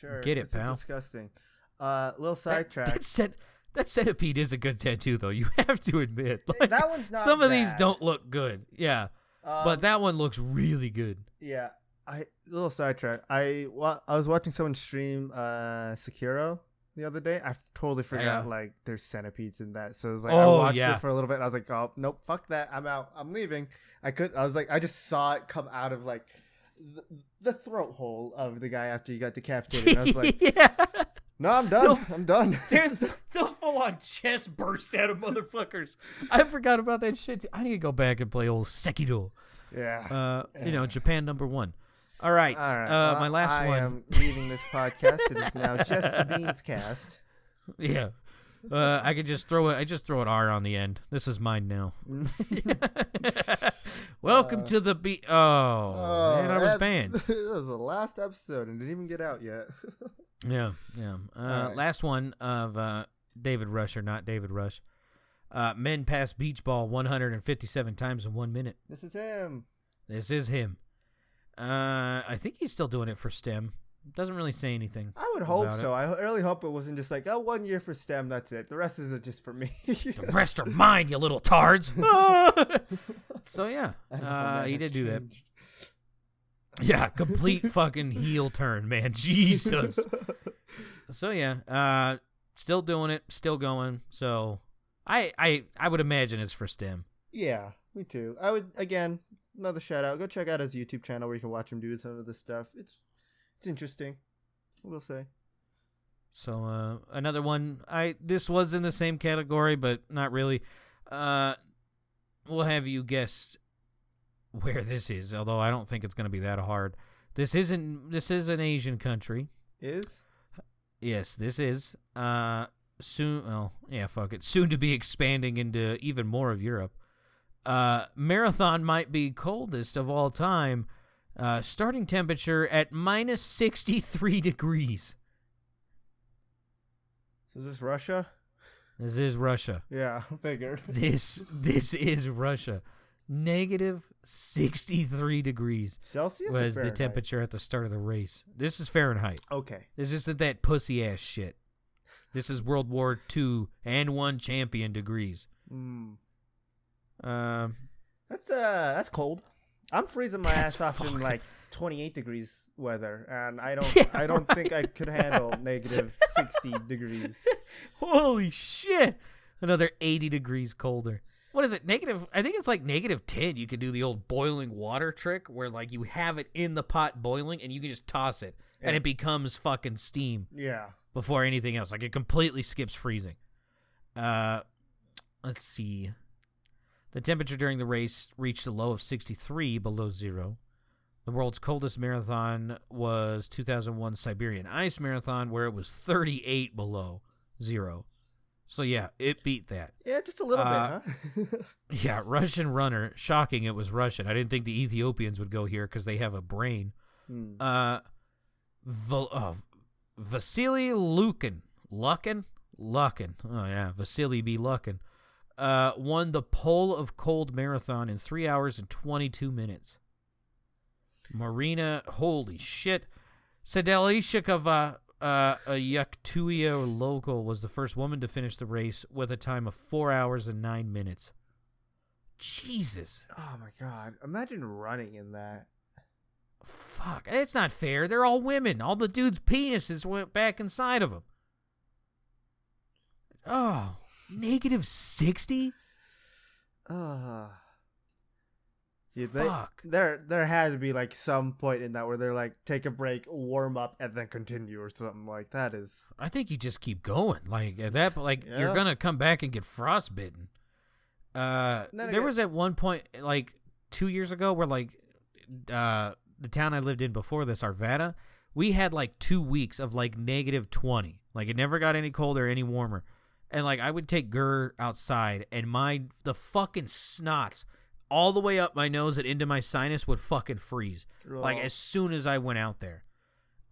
sure. Get it, pal. disgusting. Uh, little that, sidetrack. that, cent- that centipede is a good tattoo, though. You have to admit, Like, that one's not. some of these don't look good. Yeah, Um, but that one looks really good. Yeah, I little sidetrack. I wa- I was watching someone stream uh Sekiro the other day. I totally forgot Yeah. like there's centipedes in that. So it was like I Oh, watched yeah. it for a little bit. And I was like, oh nope, fuck that. I'm out. I'm leaving. I could. I was like, I just saw it come out of like the, the throat hole of the guy after he got decapitated. And I was like, yeah, no, I'm done. No. I'm done. They're, the full on chest burst out of motherfuckers. I forgot about that shit. Too. I need to go back and play old Sekiro. yeah. Uh, you know, Japan number one. All right, All right. uh, well, my last I one. I am leaving this podcast. It is now just the Beans cast. Yeah. Uh, I could just throw it. I just throw an R on the end. This is mine now. Welcome to the be. Oh, man, I was that- banned. that was the last episode and didn't even get out yet. Yeah, yeah. Uh, Alright. Last one of uh, David Rush or not David Rush. Uh, men pass beach ball 157 times in one minute. this is him. This is him. Uh, I think he's still doing it for STEM. Doesn't really say anything. I would hope About it. so. I really hope it wasn't just like, oh, one year for STEM, that's it. The rest is just for me. The rest are mine, you little tards. so yeah, uh, he did do that. Yeah, complete fucking heel turn, man. Jesus. So yeah, uh, still doing it, still going. So I, I, I would imagine it's for STEM. yeah, me too. I would again another shout out. Go check out his YouTube channel where you can watch him do some of this stuff. It's it's interesting. We'll say. So uh, another one. I this was in the same category, but not really. Uh, we'll have you guess where this is. Although I don't think it's going to be that hard. This isn't. This is an Asian country. Is Yes, this is. Uh, soon. Oh, yeah. Fuck it. Soon to be expanding into even more of Europe. Uh, marathon might be coldest of all time. Uh, starting temperature at minus sixty three degrees. so is this Russia? This is Russia. Yeah, I figured. This this is Russia. Negative sixty three degrees Celsius was the temperature at the start of the race. This is Fahrenheit. Okay. This isn't that pussy ass shit. This is World War Two and one champion degrees. Mm. Um, That's uh that's cold. I'm freezing my That's ass off in like 28 degrees weather, and I don't Yeah, I don't think I could handle negative 60 degrees. holy shit! Another eighty degrees colder. What is it? Negative? I think it's like negative ten. You could do the old boiling water trick, where like you have it in the pot boiling, and you can just toss it, and it becomes fucking steam. Yeah. before anything else. Like it completely skips freezing. Uh, let's see. The temperature during the race reached a low of 63 below zero. The world's coldest marathon was 2001 Siberian Ice Marathon, where it was 38 below zero. So yeah, it beat that. Yeah, just a little Uh, bit, huh? Yeah, Russian runner. Shocking, it was Russian. I didn't think the Ethiopians would go here because they have a brain. Hmm. Uh, Val- uh, Vasily Lukin, Lukin, Lukin. Oh yeah, Vasily B. Lukin. Uh, won the Pole of Cold marathon in three hours and twenty two minutes. Marina, holy shit. Sedelishikova, uh, a Yakutia local, was the first woman to finish the race with a time of four hours and nine minutes. Jesus. Oh my god! Imagine running in that. Fuck. It's not fair. They're all women. All the dudes' penises went back inside of them. Oh, negative 60? Uh, yeah, they, Fuck. there there had to be like some point in that where they're like take a break, warm up, and then continue or something like that. Is I think you just keep going. Like at that, like Yeah. you're gonna come back and get frostbitten. Uh, there again- was at one point, like two years ago, where like, uh, the town I lived in before this, Arvada, we had like two weeks of like negative twenty. Like it never got any colder, any warmer, and like I would take Gurr outside, and my the fucking snots all the way up my nose and into my sinus would fucking freeze. Like Oh. as soon as I went out there.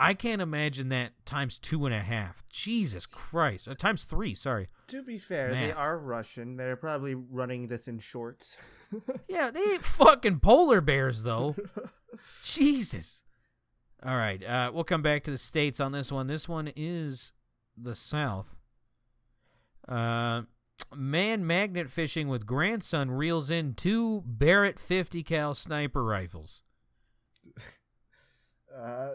I can't imagine that times two and a half. Jesus Christ. Uh, times three, sorry. to be fair, they are Russian. They're probably running this in shorts. Yeah, they ain't fucking polar bears though. Jesus. All right, uh, we'll come back to the states on this one. This one is the South. Uh, man magnet fishing with grandson reels in two Barrett 50 cal sniper rifles. Uh,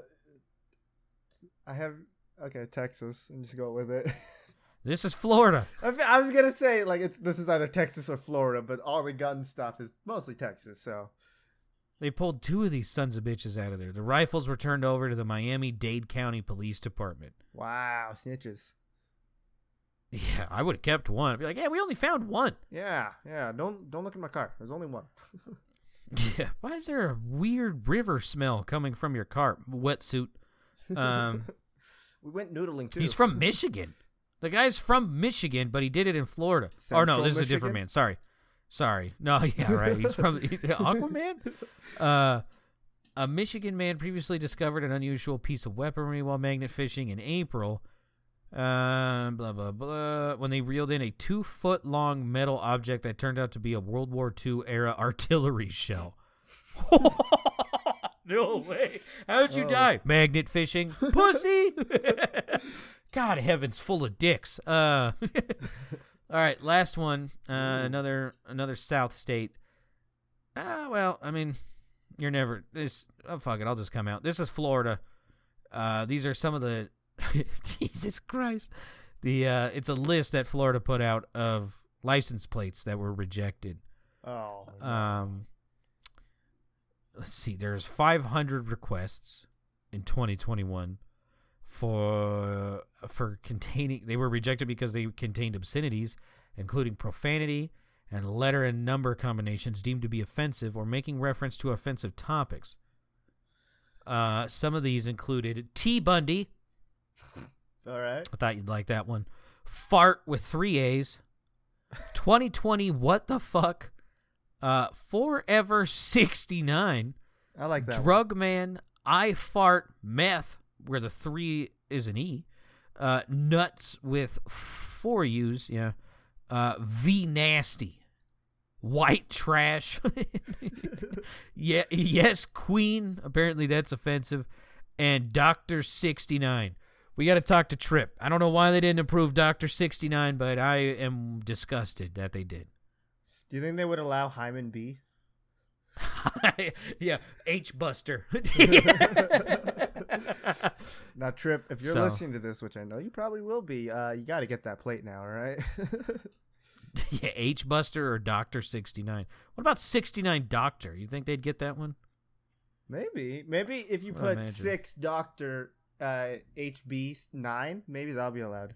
I have okay Texas. and just go with it. This is Florida. I I was gonna say like it's this is either Texas or Florida, but all the gun stuff is mostly Texas. So They pulled two of these sons of bitches out of there. The rifles were turned over to the Miami Dade County Police Department. wow, snitches. Yeah, I would have kept one. I'd be like, yeah, we only found one. Yeah, yeah. Don't don't look in my car. There's only one. Yeah. Why is there a weird river smell coming from your car? Wetsuit. Um, we went noodling too. he's from Michigan. The guy's from Michigan, but he did it in Florida. oh no, Central this is a different man. Sorry, sorry. No, yeah, right. He's from Aquaman. Uh, a Michigan man previously discovered an unusual piece of weaponry while magnet fishing in April. Um, blah blah blah. When they reeled in a two foot long metal object that turned out to be a World War II era artillery shell. no way! How'd you Oh. die? Magnet fishing, pussy. God, heaven's full of dicks. Uh, all right, last one. Uh, another another South state. Ah, well, I mean, you're never this. Oh fuck it, I'll just come out. This is Florida. Uh, these are some of the Jesus Christ. The uh, it's a list that Florida put out of license plates that were rejected. Oh. Um, let's see. There's 500 requests in 2021 for for containing. They were rejected because they contained obscenities, including profanity and letter and number combinations deemed to be offensive or making reference to offensive topics. Uh, some of these included T. Bundy. All right. I thought you'd like that one. Fart with three A's. 2020, what the fuck? Uh, Forever 69. I like that. one. Drug Man, I Fart, Meth, where the three is an E. Uh, nuts with four U's, yeah. Uh, V Nasty. White trash. yeah, yes, Queen. Apparently that's offensive. And Doctor 69. We got to talk to Trip. I don't know why they didn't approve Doctor 69, but I am disgusted that they did. Do you think they would allow Hyman B? yeah, H Buster. Now, Trip, if you're So- listening to this, which I know you probably will be, uh, you got to get that plate now, all right? yeah, H Buster or Doctor 69. What about 69 Doctor? You think they'd get that one? maybe, maybe if you put six Doctor uh, HB nine, maybe that'll be allowed.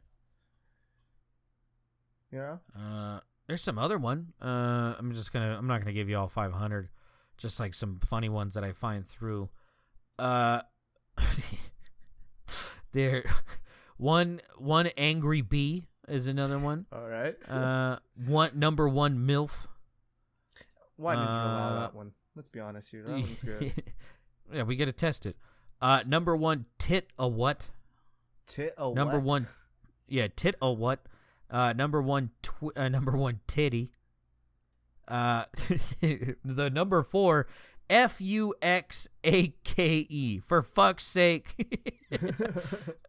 You know? Uh, there's some other one. Uh, I'm just gonna. I'm not gonna give you all 500. Just like some funny ones that I find through. Uh, there, one one angry bee is another one. All right. Uh, one number one milf. Why didn't you allow uh, that one? Let's be honest here. That one's good. yeah, we got to test it. Uh, number one, tit a what? Tit a number what? one, yeah, tit a what? Uh, number one, tw- uh, number one, titty. Uh, the number four, F U X A K E. For fuck's sake.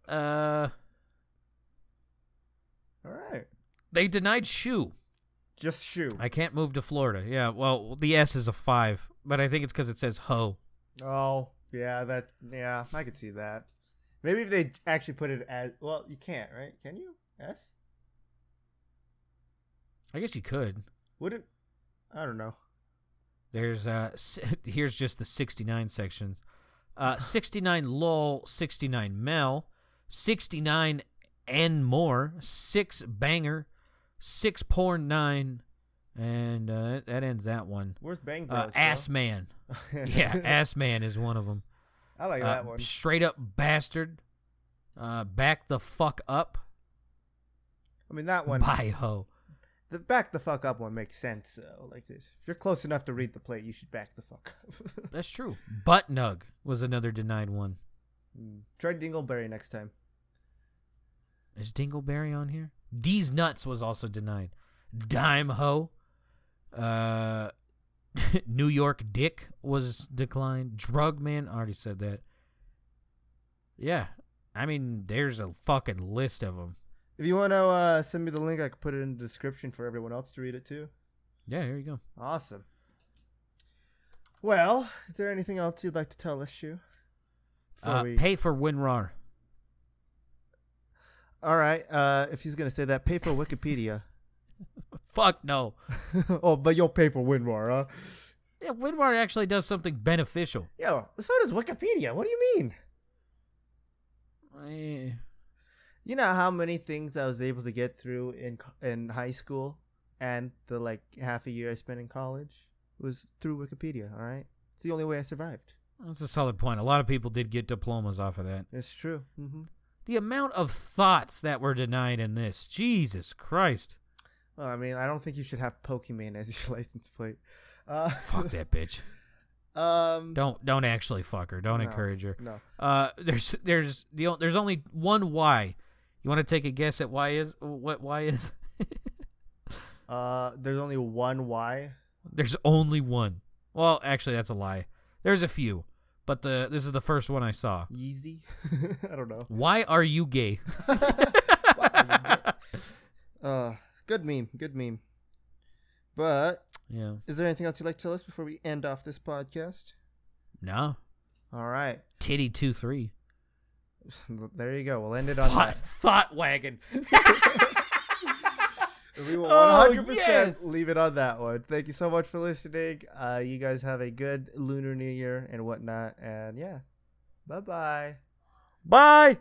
uh, All right. they denied shoe. Just shoe. I can't move to Florida. Yeah, well, the S is a five, but I think it's because it says ho. Oh, yeah, that yeah, I could see that. Maybe if they actually put it as well, you can't, right? Can you? S? I guess you could. Would it? I don't know. There's uh, here's just the 69 sections. Uh, 69 lol, 69 mel, 69 and more, six banger, six porn nine, and uh, that ends that one. Where's Bang Bros? Uh, ass man, yeah, ass man is one of them. I like Uh, that one. Straight up bastard. Uh, back the fuck up. I mean, that one. Bye ho. The back the fuck up one makes sense though. Like this, if you're close enough to read the plate, you should back the fuck up. That's true. Butt nug was another denied one. Mm. Try Dingleberry next time. Is Dingleberry on here? D's nuts was also denied. Dime ho. Uh, New York dick was declined. Drug man already said that. Yeah, I mean, there's a fucking list of them. If you want to uh, send me the link, I can put it in the description for everyone else to read it too. Yeah, here you go. Awesome. Well, is there anything else you'd like to tell us, Shu? Uh, we- pay for WinRAR. All right. Uh, if he's gonna say that, pay for Wikipedia. Fuck no. oh, but you'll pay for WinRAR, huh? Yeah, WinRAR actually does something beneficial. Yo, so does Wikipedia. What do you mean? Eh, You know how many things I was able to get through in in high school, and the like half a year I spent in college was through Wikipedia. All right, it's the only way I survived. That's a solid point. A lot of people did get diplomas off of that. It's true. Mm-hmm. The amount of thoughts that were denied in this. Jesus Christ. Well, I mean, I don't think you should have Pokemon as your license plate. Uh, Fuck that bitch. Um, Don't don't actually fuck her. Don't No. encourage her. no. Uh, there's there's the there's only one Y. You want to take a guess at why is what why is? Uh, there's only one Y. There's only one. Well, actually, that's a lie. There's a few, but the this is the first one I saw. Yeezy. I don't know. Why are you gay? Uh, good meme. Good meme. But yeah. is there anything else you'd like to tell us before we end off this podcast? No. All right. Titty two three. There you go. We'll end it on Thought, that. thought wagon. We will Oh, 100% yes. leave it on that one. Thank you so much for listening. Uh, you guys have a good Lunar New Year and whatnot. And yeah, bye bye. Bye.